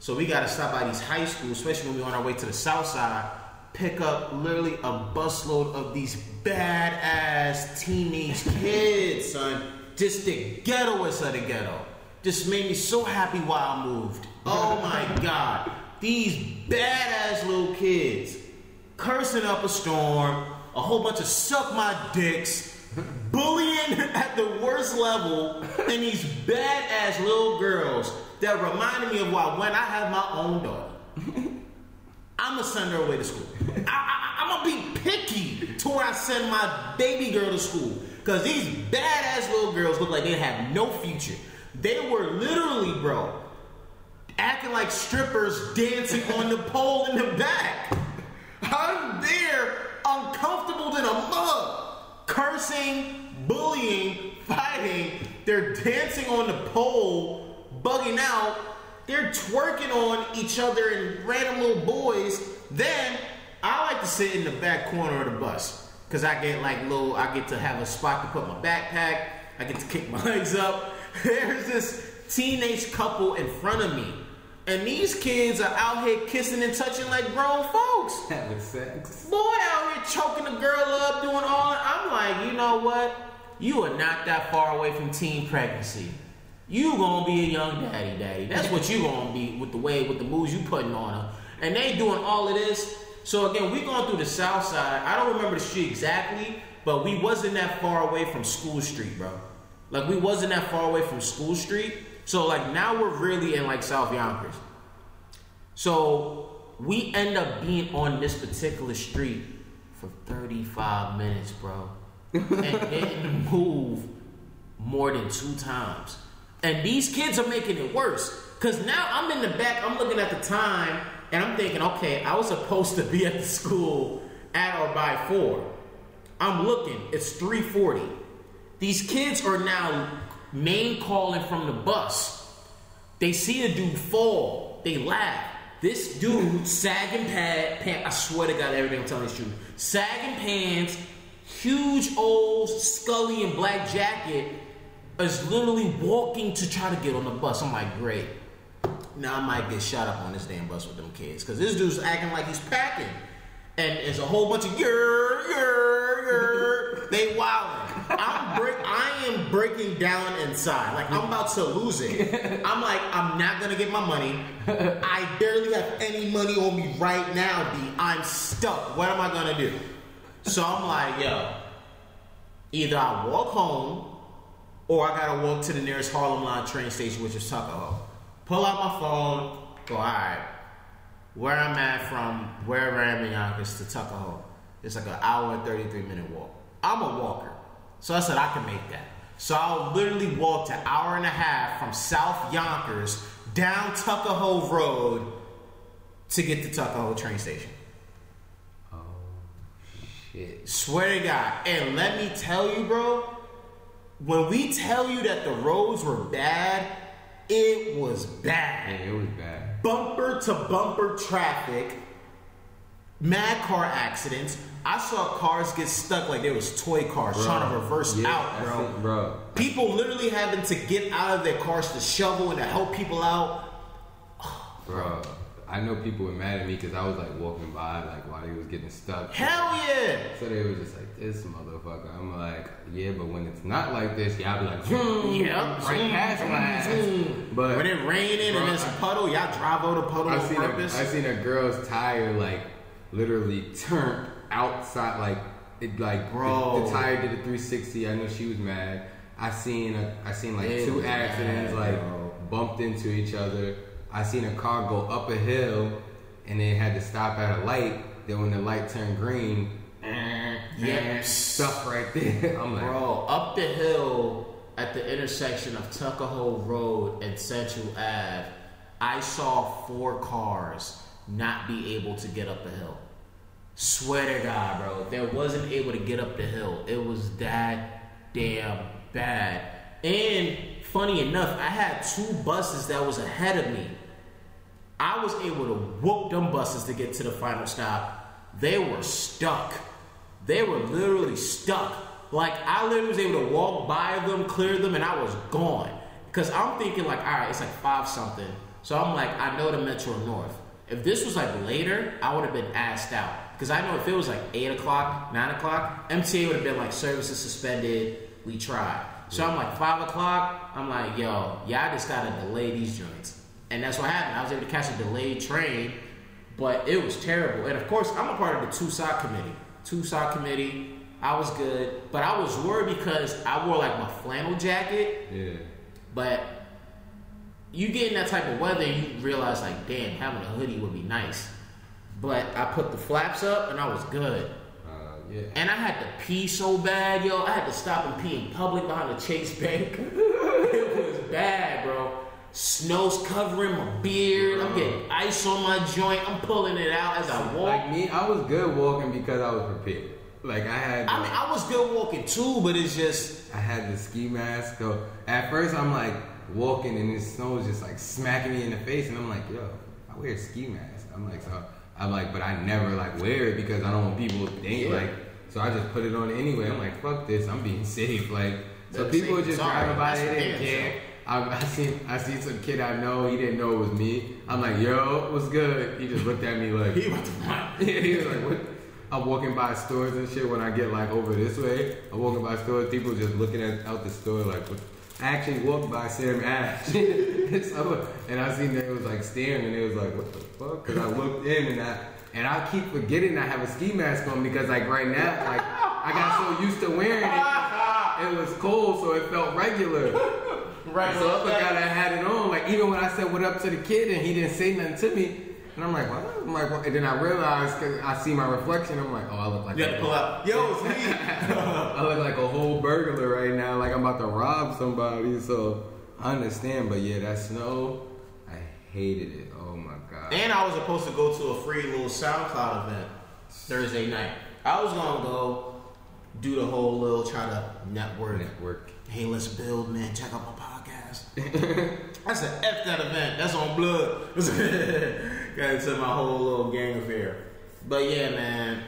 So we gotta stop by these high schools, especially when we're on our way to the south side, pick up literally a busload of these badass teenage kids, son. Just the ghettoest of the ghetto. Just made me so happy while I moved. Oh my god. These badass little kids cursing up a storm, a whole bunch of suck my dicks, bullying [LAUGHS] at the worst level, and these badass little girls that reminded me of why when I have my own daughter, I'm gonna send her away to school. I, I'm gonna be picky to where I send my baby girl to school. Cause these badass little girls look like they have no future. They were literally, bro, acting like strippers dancing on the pole in the back. I'm there, uncomfortable than a mug, cursing, bullying, fighting. They're dancing on the pole, bugging out. They're twerking on each other and random little boys. Then I like to sit in the back corner of the bus because I get like little. I get to have a spot to put my backpack. I get to kick [LAUGHS] my legs up. There's this teenage couple in front of me. And these kids are out here kissing and touching like grown folks. [LAUGHS] Having sex. Boy out here choking a girl up, doing all. I'm like, you know what? You are not that far away from teen pregnancy. You gonna be a young daddy, daddy. That's what you gonna be with the way, with the moves you putting on her. And they doing all of this. So again, we going through the south side. I don't remember the street exactly, but we wasn't that far away from School Street, bro. Like we wasn't that far away from School Street. So like now we're really in like South Yonkers. So we end up being on this particular street for 35 minutes, bro. and didn't move more than two times. And these kids are making it worse. Cause now I'm in the back, I'm looking at the time, and I'm thinking, okay, I was supposed to be at the school at or by four. I'm looking, it's 340. These kids are now name calling from the bus. They see a dude fall, they laugh. This dude, sagging pad, pant, I swear to God, everything I'm telling is true. Sagging pants, huge old scully and black jacket, is literally walking to try to get on the bus. I'm like, great. Now I might get shot up on this damn bus with them kids. Cause this dude's acting like he's packing. And there's a whole bunch of yer, yer, yer. They wilding. I'm break I am breaking down inside. Like I'm about to lose it. I'm like, I'm not gonna get my money. I barely have any money on me right now, D. I'm stuck. What am I gonna do? So I'm like, yo, either I walk home or I gotta walk to the nearest Harlem Line train station, which is Tuckahoe. Pull out my phone, go, alright, where I'm at from wherever I am in Yonkers to Tuckahoe, it's like an hour and 33 minute walk. I'm a walker. So I said I can make that. So I'll literally walk to hour and a half from South Yonkers down Tuckahoe Road to get to Tuckahoe train station. Oh shit. Swear to God. And let me tell you, bro, when we tell you that the roads were bad, it was bad. Yeah, it was bad. Bumper to bumper traffic, mad car accidents. I saw cars get stuck like there was toy cars Bro, trying to reverse yeah, out, bro. it, bro. People literally having to get out of their cars to shovel and to help people out. Bro, I know people were mad at me because I was like walking by like while he was getting stuck. Hell yeah! So they were just like, this motherfucker. I'm like, yeah, but when it's not like this, y'all be like, zoom, Yep. right past my ass. But When it raining Bro, and there's a I- puddle, y'all drive over the puddle I on seen purpose. I seen a girl's tire like literally turned outside, like it like Bro. The, the tire did a 360. I know she was mad. I seen a, I seen like It two accidents bad, like bro. bumped into each other. I seen a car go up a hill and then had to stop at a light. Then when the light turned green, eh, Yes. stuff right there. [LAUGHS] I'm like, Bro, up the hill at the intersection of Tuckahoe Road and Central Ave, I saw four cars not be able to get up the hill. Swear to God, bro, they wasn't able to get up the hill. It was that damn bad. And funny enough, I had two buses that was ahead of me. I was able to whoop them buses to get to the final stop. They were stuck. They were literally stuck. Like I literally was able to walk by them, clear them, and I was gone. Cause I'm thinking like, all right, it's like five something. So I'm like, I know the Metro North. If this was like later, I would have been asked out. Cause I know if it was like eight o'clock, nine o'clock, MTA would have been like services suspended. We tried. So I'm like five o'clock. I'm like, yo, y'all just gotta delay these joints. And that's what happened. I was able to catch a delayed train, but it was terrible. And of course, I'm a part of the two side committee. Two side committee. I was good, but I was worried because I wore like my flannel jacket. yeah. But you get in that type of weather, you realize like, damn, having a hoodie would be nice. but I put the flaps up and I was good. Uh, yeah. And I had to pee so bad, yo. I had to stop and pee in public behind the Chase Bank. [LAUGHS] it was bad, bro. Snow's covering my beard. I'm getting ice on my joint. I'm pulling it out as I walk. Like me, I was good walking because I was prepared. Like I had. I mean, I was good walking too, but it's just I had the ski mask. So at first, I'm like walking and the snow is just like smacking me in the face, and I'm like, yo, I wear a ski mask. I'm like, so I'm like, but I never like wear it because I don't want people to think Yeah. like. So I just put it on anyway. I'm like, fuck this. I'm being safe. Like, so Yeah, people just driving by, That's they didn't care. I, I seen I seen some kid I know. He didn't know it was me. I'm like, yo, what's good? He just looked at me like, he to run. yeah, [LAUGHS] he was like, what? I'm walking by stores and shit when I get like over this way. I'm walking by stores, people just looking at out the store like, what? I actually walked by Sam Ash. [LAUGHS] so, and I seen that it was like staring and it was like, what the fuck? Because I looked in and I and I keep forgetting I have a ski mask on because like right now, like I got so used to wearing it, it was cold, so it felt regular. Right. So I forgot I had it on. Like even when I said what up to the kid and he didn't say nothing to me, and I'm like, what? I'm like, what? And then I realized because I see my reflection. I'm like, oh, I look like You have a- to pull out. [LAUGHS] Yo, it's me. I look like a whole burglar right now. Like I'm about to rob somebody. So I understand, but yeah, that snow, I hated it. Oh my god. And I was supposed to go to a free little SoundCloud event Thursday night. I was gonna go do the whole little try to network. Network. Hey, let's build, man. Check out I said, [LAUGHS] F that event. That's on blood. [LAUGHS] Got into my whole little gang affair. But yeah, man.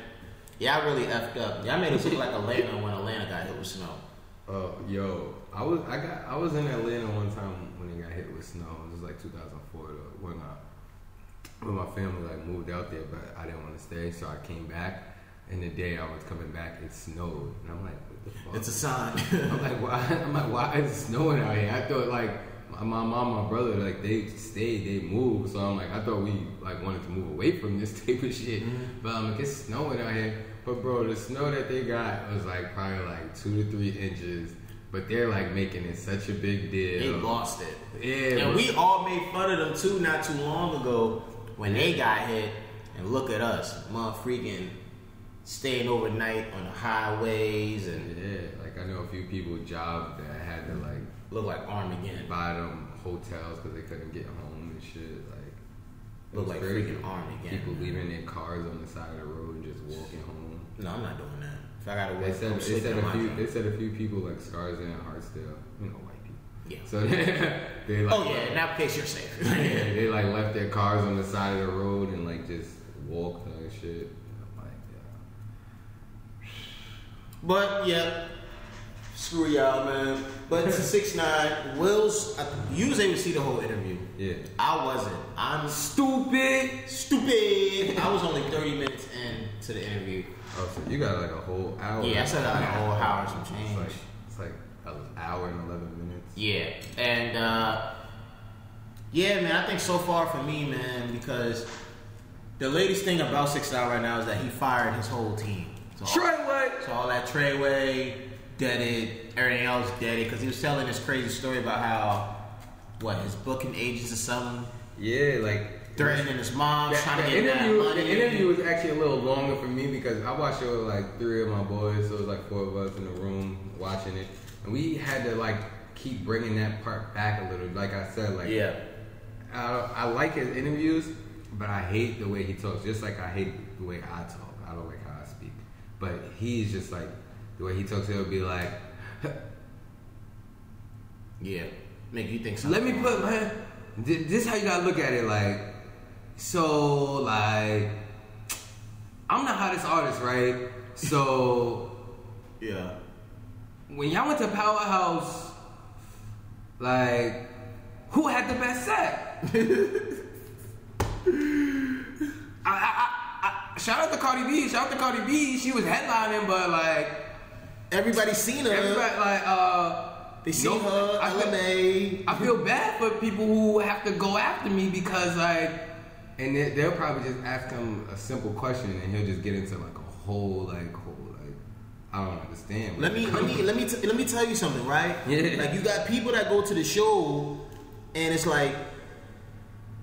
Yeah, I really effed up. Y'all made it look like Atlanta when Atlanta got hit with snow. Oh, yo, I was I got I was in Atlanta one time when it got hit with snow. It was like 2004 though, when I when my family like moved out there, but I didn't want to stay, so I came back. And the day I was coming back, it snowed, and I'm like? It's a sign. [LAUGHS] I'm like, why? I'm like, why is it snowing out here? I thought like my, mom, my brother, like they stayed, they moved. So I'm like, I thought we like wanted to move away from this [LAUGHS] type of shit. Mm-hmm. But I'm like, it's snowing out here. But bro, the snow that they got was like probably like two to three inches. But they're like making it such a big deal. they lost it. Yeah, And we all made fun of them too not too long ago when they got hit. And look at us, motherfucking staying overnight on the highways and yeah, like I know a few people job that had to like look like Armageddon. buy them hotels because they couldn't get home and shit. Like Look like crazy. freaking Armageddon. People leaving their cars on the side of the road and just walking home. No, I'm not doing that. If I gotta They said I'm they said a few they said a few people like scars in Hartsdale, you know, white people. Yeah. So [LAUGHS] they, they like Oh yeah, in that case you're safe. yeah, [LAUGHS] they like left their cars on the side of the road and like just walked and shit. I'm like, yeah. But yeah, screw y'all, man. But [LAUGHS] six nine, Willz. I- You was able to see the whole interview. Yeah. I wasn't. I'm Stupid. stupid. I was only 30 minutes in to the interview. Oh, so you got like a whole hour. Yeah, I said like a whole hour some It's like it's like an hour and eleven minutes. Yeah, and uh, yeah, man. I think so far for me, man, because the latest thing about Six Nine right now is that he fired his whole team. So all, Treyway. so all that Treyway, deaded, everything else deaded, because he was telling this crazy story about how what his booking agents or something Yeah, like threatening his mom, That- trying to the get that interview, money. the interview was actually a little longer for me because I watched it with like three of my boys, so it was like four of us in the room watching it, and we had to like keep bringing that part back a little. Like I said, like yeah, I, I like his interviews, but I hate the way he talks. Just like I hate the way I talk. I don't like how I speak. But he's just like the way he talks. He'll be like, [LAUGHS] yeah, make you think. So. Let me put my. thi- This is how you gotta look at it. Like, so like, I'm the hottest artist, right? So [LAUGHS] Yeah, when y'all went to Powerhouse, like, who had the best set? [LAUGHS] I, I, shout out to Cardi B. Shout out to Cardi B. She was headlining, but like, everybody's seen her. everybody like, uh. They seen no- her, I feel- LMA. I feel bad for people who have to go after me because like, and they, they'll probably just ask him a simple question and he'll just get into like a whole like whole like I don't understand. Let me let me let me t- let me tell you something, right? Yeah. Like you got people that go to the show, and it's like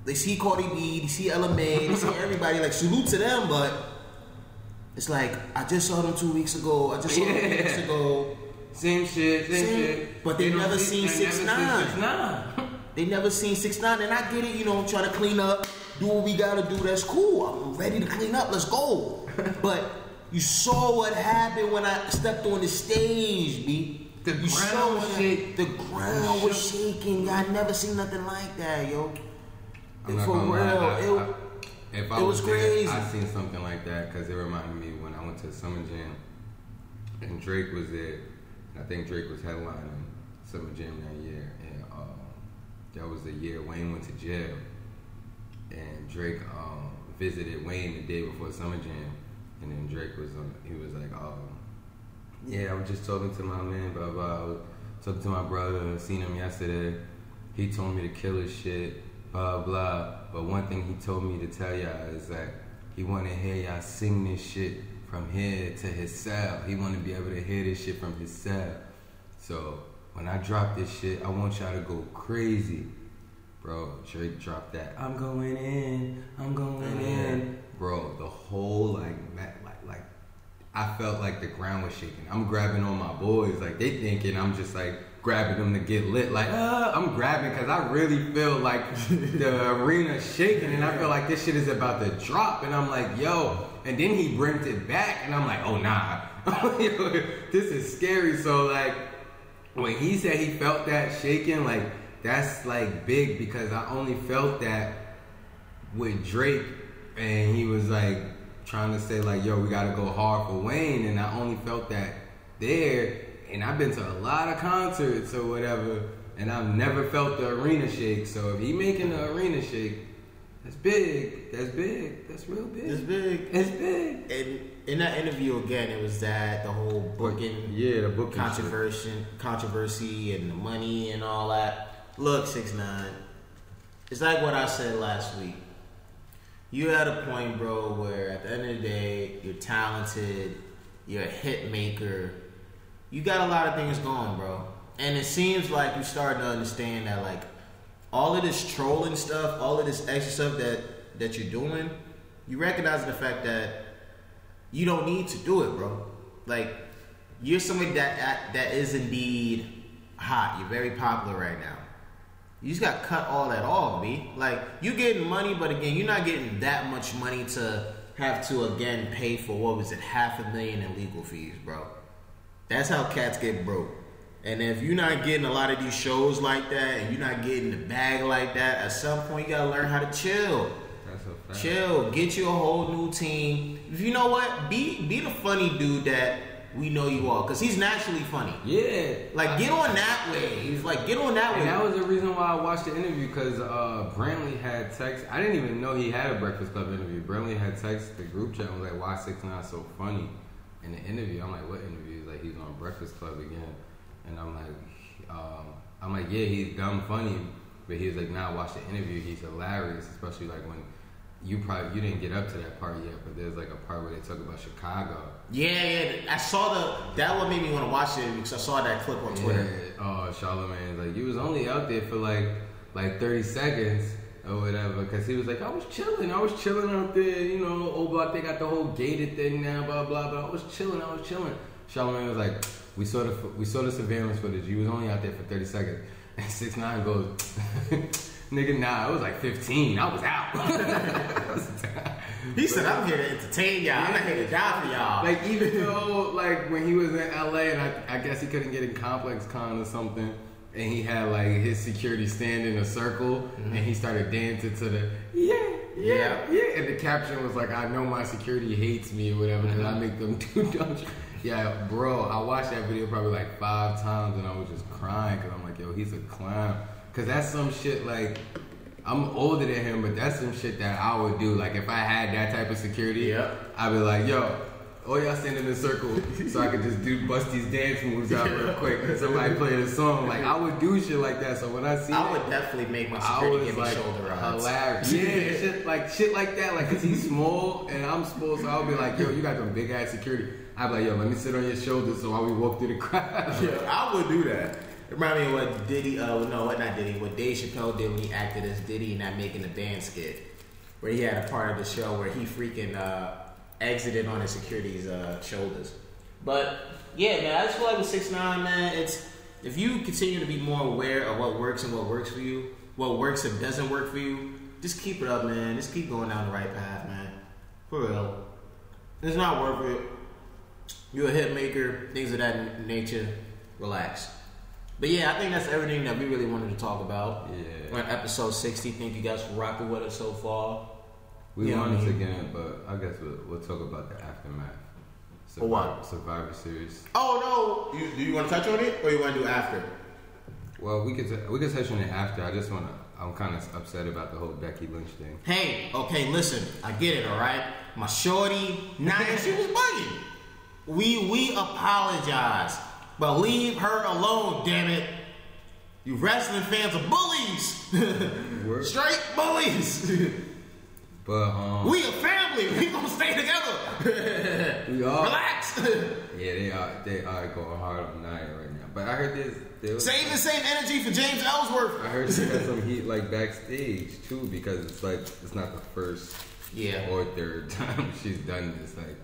they see Cardi B, they see LMA, they see [LAUGHS] everybody. Like salute to them, but it's like I just saw them two weeks ago. I just saw them two weeks ago. [LAUGHS] Same shit, same, Same, shit. but they don't never see- seen they 6ix9ine. 6ix9ine. [LAUGHS] They never seen six nine, and I get it. You know, trying to clean up, do what we gotta do. That's cool. I'm ready to clean up. Let's go. but you saw what happened when I stepped on the stage, b. The you ground saw what- The ground was shaking. I never seen nothing like that, yo. I'm not For real, lie, it- I- if I it was, was there, crazy. I seen something like that because it reminded me when I went to Summer Jam and Drake was there. And I think Drake was headlining Summer Jam that year, and um, that was the year Wayne went to jail, and Drake um, visited Wayne the day before Summer Jam, and then Drake was on. He was like, um, "Yeah, I was just talking to my man, blah blah. I was talking to my brother, seen him yesterday. He told me to kill his shit, blah blah. But one thing he told me to tell y'all is that he want to hear y'all sing this shit from here to his cell. He want to be able to hear this shit from his cell. So when I drop this shit, I want y'all to go crazy." Bro, Drake dropped that. I'm going in. I'm going oh, in. Bro, the whole like, like, like, I felt like the ground was shaking. I'm grabbing on my boys, like they thinking I'm just like grabbing them to get lit. Like, uh, I'm grabbing because I really feel like the [LAUGHS] arena shaking, and I feel like this shit is about to drop. And I'm like, yo. And then he brings it back, and I'm like, oh nah, [LAUGHS] this is scary. So like, when he said he felt that shaking, like that's like big because I only felt that with Drake, and he was like trying to say like, "Yo, we gotta go hard for Wayne," and I only felt that there. And I've been to a lot of concerts or whatever, and I've never felt the arena shake. So if he making the arena shake, that's big. That's big. That's real big. It's big. It's big. And in that interview again, it was that the whole booking Yeah, the booking shit. controversy, controversy, and the money and all that. Look, six nine. It's like what I said last week. You at a point, bro, where at the end of the day, you're talented, you're a hit maker, you got a lot of things going, bro. And it seems like you're starting to understand that, like, all of this trolling stuff, all of this extra stuff that that you're doing, you recognize the fact that you don't need to do it, bro. Like, you're somebody that that, that is indeed hot. You're very popular right now. You just got cut all that off, b. Like, you're getting money, but again, you're not getting that much money to have to again pay for what was it, half a million in legal fees, bro. That's how cats get broke. And if you're not getting a lot of these shows like that, and you're not getting the bag like that, at some point you gotta learn how to chill. That's a. Chill. Get you a whole new team. If you know what, be be the funny dude that we know you are, cause he's naturally funny. Yeah. Like get on that way. He's Like get on that And that was the reason why I watched the interview because uh, Brantley had text. I didn't even know he had a Breakfast Club interview. Brantley had text the group chat and was like, "Why six nine so funny?" In the interview, I'm like, "What interview?" He's like, "He's on Breakfast Club again," and I'm like, um, "I'm like, yeah, he's dumb funny," but he's was like, "Nah, watch the interview. He's hilarious, especially like when." You probably you didn't get up to that part yet, but there's like a part where they talk about Chicago. Yeah, yeah. I saw the that one made me want to watch it because I saw that clip on Twitter. Yeah. Oh, Charlamagne, like you was only out there for like like thirty seconds or whatever, because he was like, I was chilling, I was chilling out there, you know. Oh, but they got the whole gated thing now, blah blah blah. I was chilling, I was chilling. Charlamagne was like, we saw the we saw the surveillance footage. You was only out there for thirty seconds, [LAUGHS] and six nine goes. [LAUGHS] Nigga, nah, it was like 15. I was out. He said, "I'm here to entertain y'all. I'm not here to die for y'all." Like even though like when he was in LA and I, I guess he couldn't get in Complex Con or something, and he had like his security stand in a circle and he started dancing to the yeah yeah Yeah. yeah, and the caption was like I know my security hates me or whatever because I make them [LAUGHS] do dumb shit. Yeah, bro, I watched that video probably like five times and I was just crying because I'm like, yo, he's a clown. Because that's some shit like I'm older than him, but that's some shit that I would do. Like if I had that type of security, Yep. I'd be like, yo, all y'all stand in a circle so I could just do bust these dance moves out real quick. And somebody play a song. Like I would do shit like that. So when I see I it, would definitely make my I security was give me like shoulder rods. hilarious. Yeah, shit like shit like that. Like cause he's small and I'm small, so I'll be like, yo, you got them big ass security. I'd be like, yo, let me sit on your shoulders so while we walk through the crowd. Yeah, I would do that. remind me of what Diddy, uh, no, what not Diddy, what Dave Chappelle did when he acted as Diddy in that Making the Band skit, where he had a part of the show where he freaking uh, exited on his security's uh, shoulders. But yeah, man, I just feel like with six nine, man, it's if you continue to be more aware of what works and what works for you, what works and doesn't work for you, just keep it up, man. Just keep going down the right path, man. For real, it's not worth it. You're a hit maker, things of that nature. Relax. But yeah, I think that's everything that we really wanted to talk about. Yeah. We're on episode 60. Thank you guys for rocking with us so far. We wanted to mean- get but I guess we'll, we'll talk about the aftermath. For what? Survivor Series. Oh no! You, do you want to touch on it, or you want to do after? Well, we could t- we could touch on it after. I just want to. I'm kind of upset about the whole Becky Lynch thing. Hey, okay, listen, I get it, all right. My shorty, nah, she was bugging. We we apologize, but leave her alone, damn it. You wrestling fans are bullies, [LAUGHS] straight bullies. [LAUGHS] But um, we a family. We gonna stay together. [LAUGHS] we are. Relax. [LAUGHS] Yeah, they are. They are going hard on Nia right now. But I heard this. There was, Save the same energy for James Ellsworth. I heard she had some [LAUGHS] heat like backstage too because it's like it's not the first Yeah. or third time she's done this. Like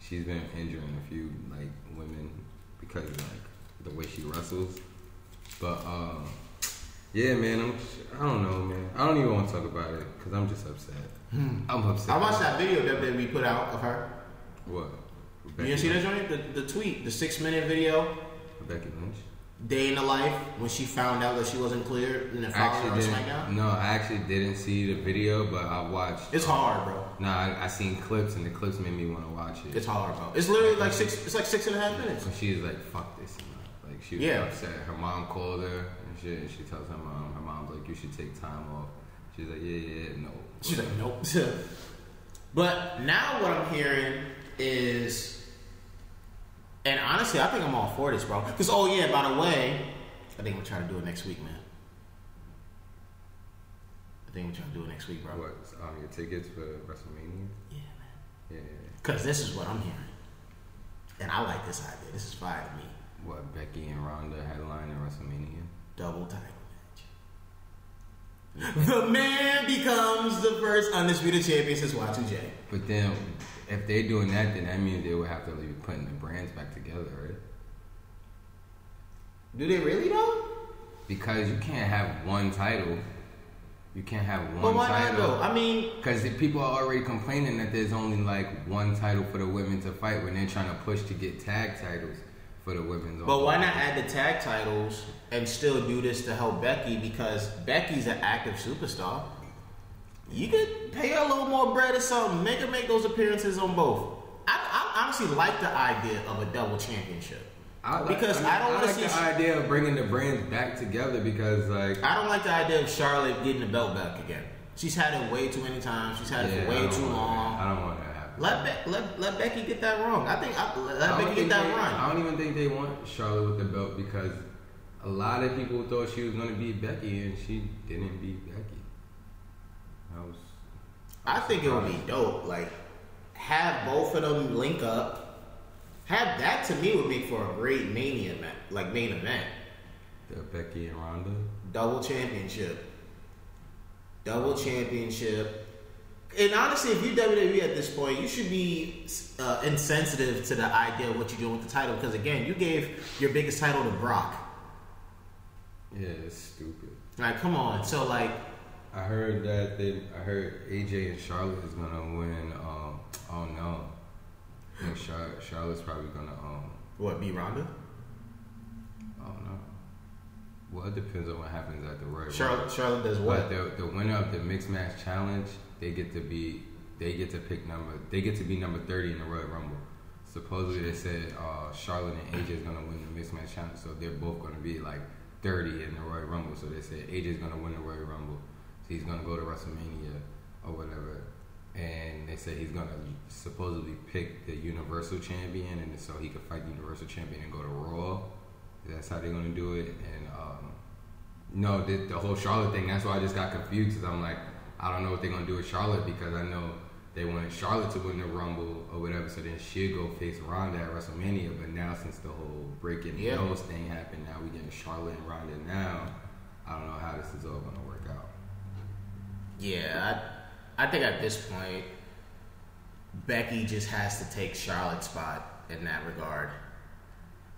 she's been injuring a few like women because like the way she wrestles. But um, yeah, man, I'm I don't know, man. I don't even want to talk about it because I'm just upset. Hmm. I'm upset. I watched that video that, that we put out of her. What? You didn't see that joint? The, the tweet, the six minute video, Becky Lynch. day in the life when she found out that she wasn't cleared and then followed her on actually SmackDown. No, I actually didn't see the video, but I watched. It's hard, bro. Nah, I, I seen clips and the clips made me want to watch it. It's hard, bro. It's literally like six. It's like six and a half minutes. And she's like, "Fuck this," you know? like she was Yeah. upset. Her mom called her and shit. And she tells her mom. Her mom's like, "You should take time off." She's like, "Yeah, yeah, no." She's like, nope. [LAUGHS] but now what I'm hearing is, and honestly, I think I'm all for this, bro. Because oh yeah, by the way, I think we're trying to do it next week, man. I think we're trying to do it next week, bro. What? Um, your tickets for WrestleMania? Yeah, man. Yeah. Because this is what I'm hearing, and I like this idea. This is fire to me. What? Becky and Ronda headline at WrestleMania? double title. The man becomes the first undisputed champion since Y2J. But then, if they're doing that, then that means they would have to be putting the brands back together, right? Do they really though? Because you can't have one title. You can't have one title. But why not though? I mean, Because people are already complaining that there's only like one title for the women to fight when they're trying to push to get tag titles for the women's. but why not add the tag titles and still do this to help Becky? Because Becky's an active superstar. You could pay her a little more bread or something. Make her make those appearances on both. I, I honestly like the idea of a double championship. I like, because I, don't I like see. the idea of bringing the brands back together because like I don't like the idea of Charlotte getting the belt back again. She's had it way too many times. She's had it for way too long. I don't want that to happen. Let, Be- let let Becky get that wrong. I think I, let I Becky get that they- run. I don't even think they want Charlotte with the belt because a lot of people thought she was going to beat Becky and she didn't beat Becky. I was. I think it would be dope. Like have both of them link up. Have that to me would make for a great mania event, like main event, The Becky and Ronda. double championship, double championship. And honestly, if you WWE at this point, you should be uh, insensitive to the idea of what you're doing with the title because again, you gave your biggest title to Brock. Yeah, it's stupid. Like, come on. So like, I heard that they. I heard AJ and Charlotte is gonna win. Um, oh no, I think Char- Charlotte's probably gonna. Um, what? Be Ronda? oh no. Well, it depends on what happens at the Royal Rumble. Charlotte. Charlotte does what? But the the winner of the mixed match challenge, they get to be. They get to pick number. They get to be number thirty in the Royal Rumble. Supposedly they said uh, Charlotte and AJ is gonna win the mixed match challenge, so they're both gonna be like thirty in the Royal Rumble. So they said AJ's gonna win the Royal Rumble, so he's gonna go to WrestleMania or whatever. And they said he's gonna supposedly pick the Universal Champion, and so he could fight the Universal Champion and go to Raw. That's how they're gonna do it. And um, no, the, the whole Charlotte thing. That's why I just got confused because I'm like, I don't know what they're gonna do with Charlotte because I know they wanted Charlotte to win the Rumble or whatever, so then she'd go face Ronda at WrestleMania. But now since the whole breaking Yeah. nose thing happened, now we getting Charlotte and Ronda now. I don't know how this is all gonna work out. Yeah, I, I think at this point, Becky just has to take Charlotte's spot in that regard.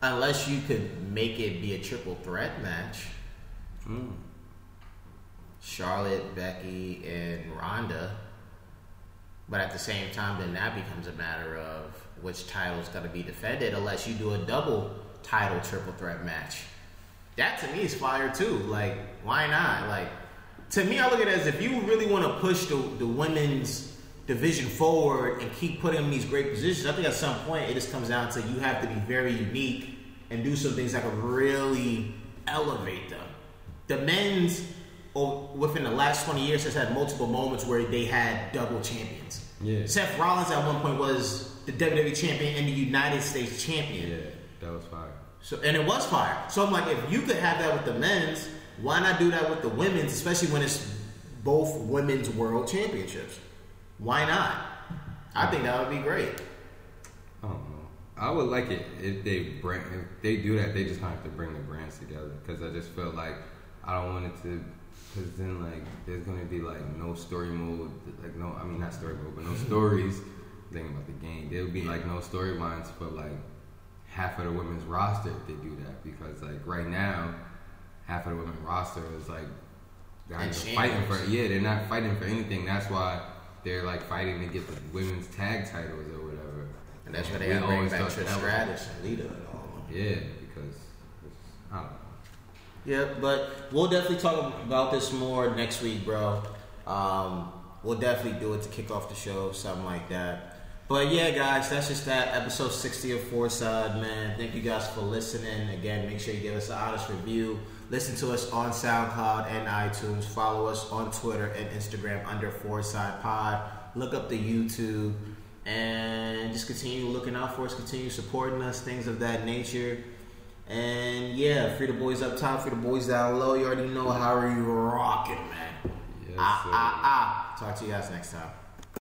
Unless you could make it be a triple threat match. Mm. Charlotte, Becky, and Ronda. But at the same time, then that becomes a matter of which title's going to be defended unless you do a double title triple threat match. That to me is fire too. Like, why not? Like, to me, I look at it as if you really want to push the, the women's division forward and keep putting them in these great positions, I think at some point it just comes down to you have to be very unique and do some things that could really elevate them. The men's, oh, within the last 20 years, has had multiple moments where they had double champions. Yeah. Seth Rollins at one point was the WWE champion and the United States champion. Yeah, that was fire. So and it was fire. So I'm like, if you could have that with the men's, why not do that with the women's, especially when it's both women's world championships? Why not? I think that would be great. I don't know. I would like it if they bring if they do that. They just have to bring the brands together because I just feel like I don't want it to. Because then like there's gonna be like no story mode, like no I mean not story mode, but no stories. Thinking about the game, there would be like no storylines for like half of the women's roster if they do that because like right now, half of the women's roster is like they're not fighting for yeah they're not fighting for anything. That's why they're like fighting to get the women's tag titles or whatever. And that's why they We bring always back Trish Stratus and Lita and all of them. Yeah, because it's, I don't know. Yeah, but we'll definitely talk about this more next week, bro. Um, we'll definitely do it to kick off the show, something like that. But yeah, guys, that's just that episode 60 of Four Side, man. Thank you guys for listening. Again, make sure you give us an honest review. Listen to us on SoundCloud and iTunes. Follow us on Twitter and Instagram under Four Side Pod. Look up the YouTube and just continue looking out for us, continue supporting us, things of that nature. And yeah, free the boys up top, free the boys down low. You already know how are you rocking, man. Yes, ah, ah, ah. Talk to you guys next time.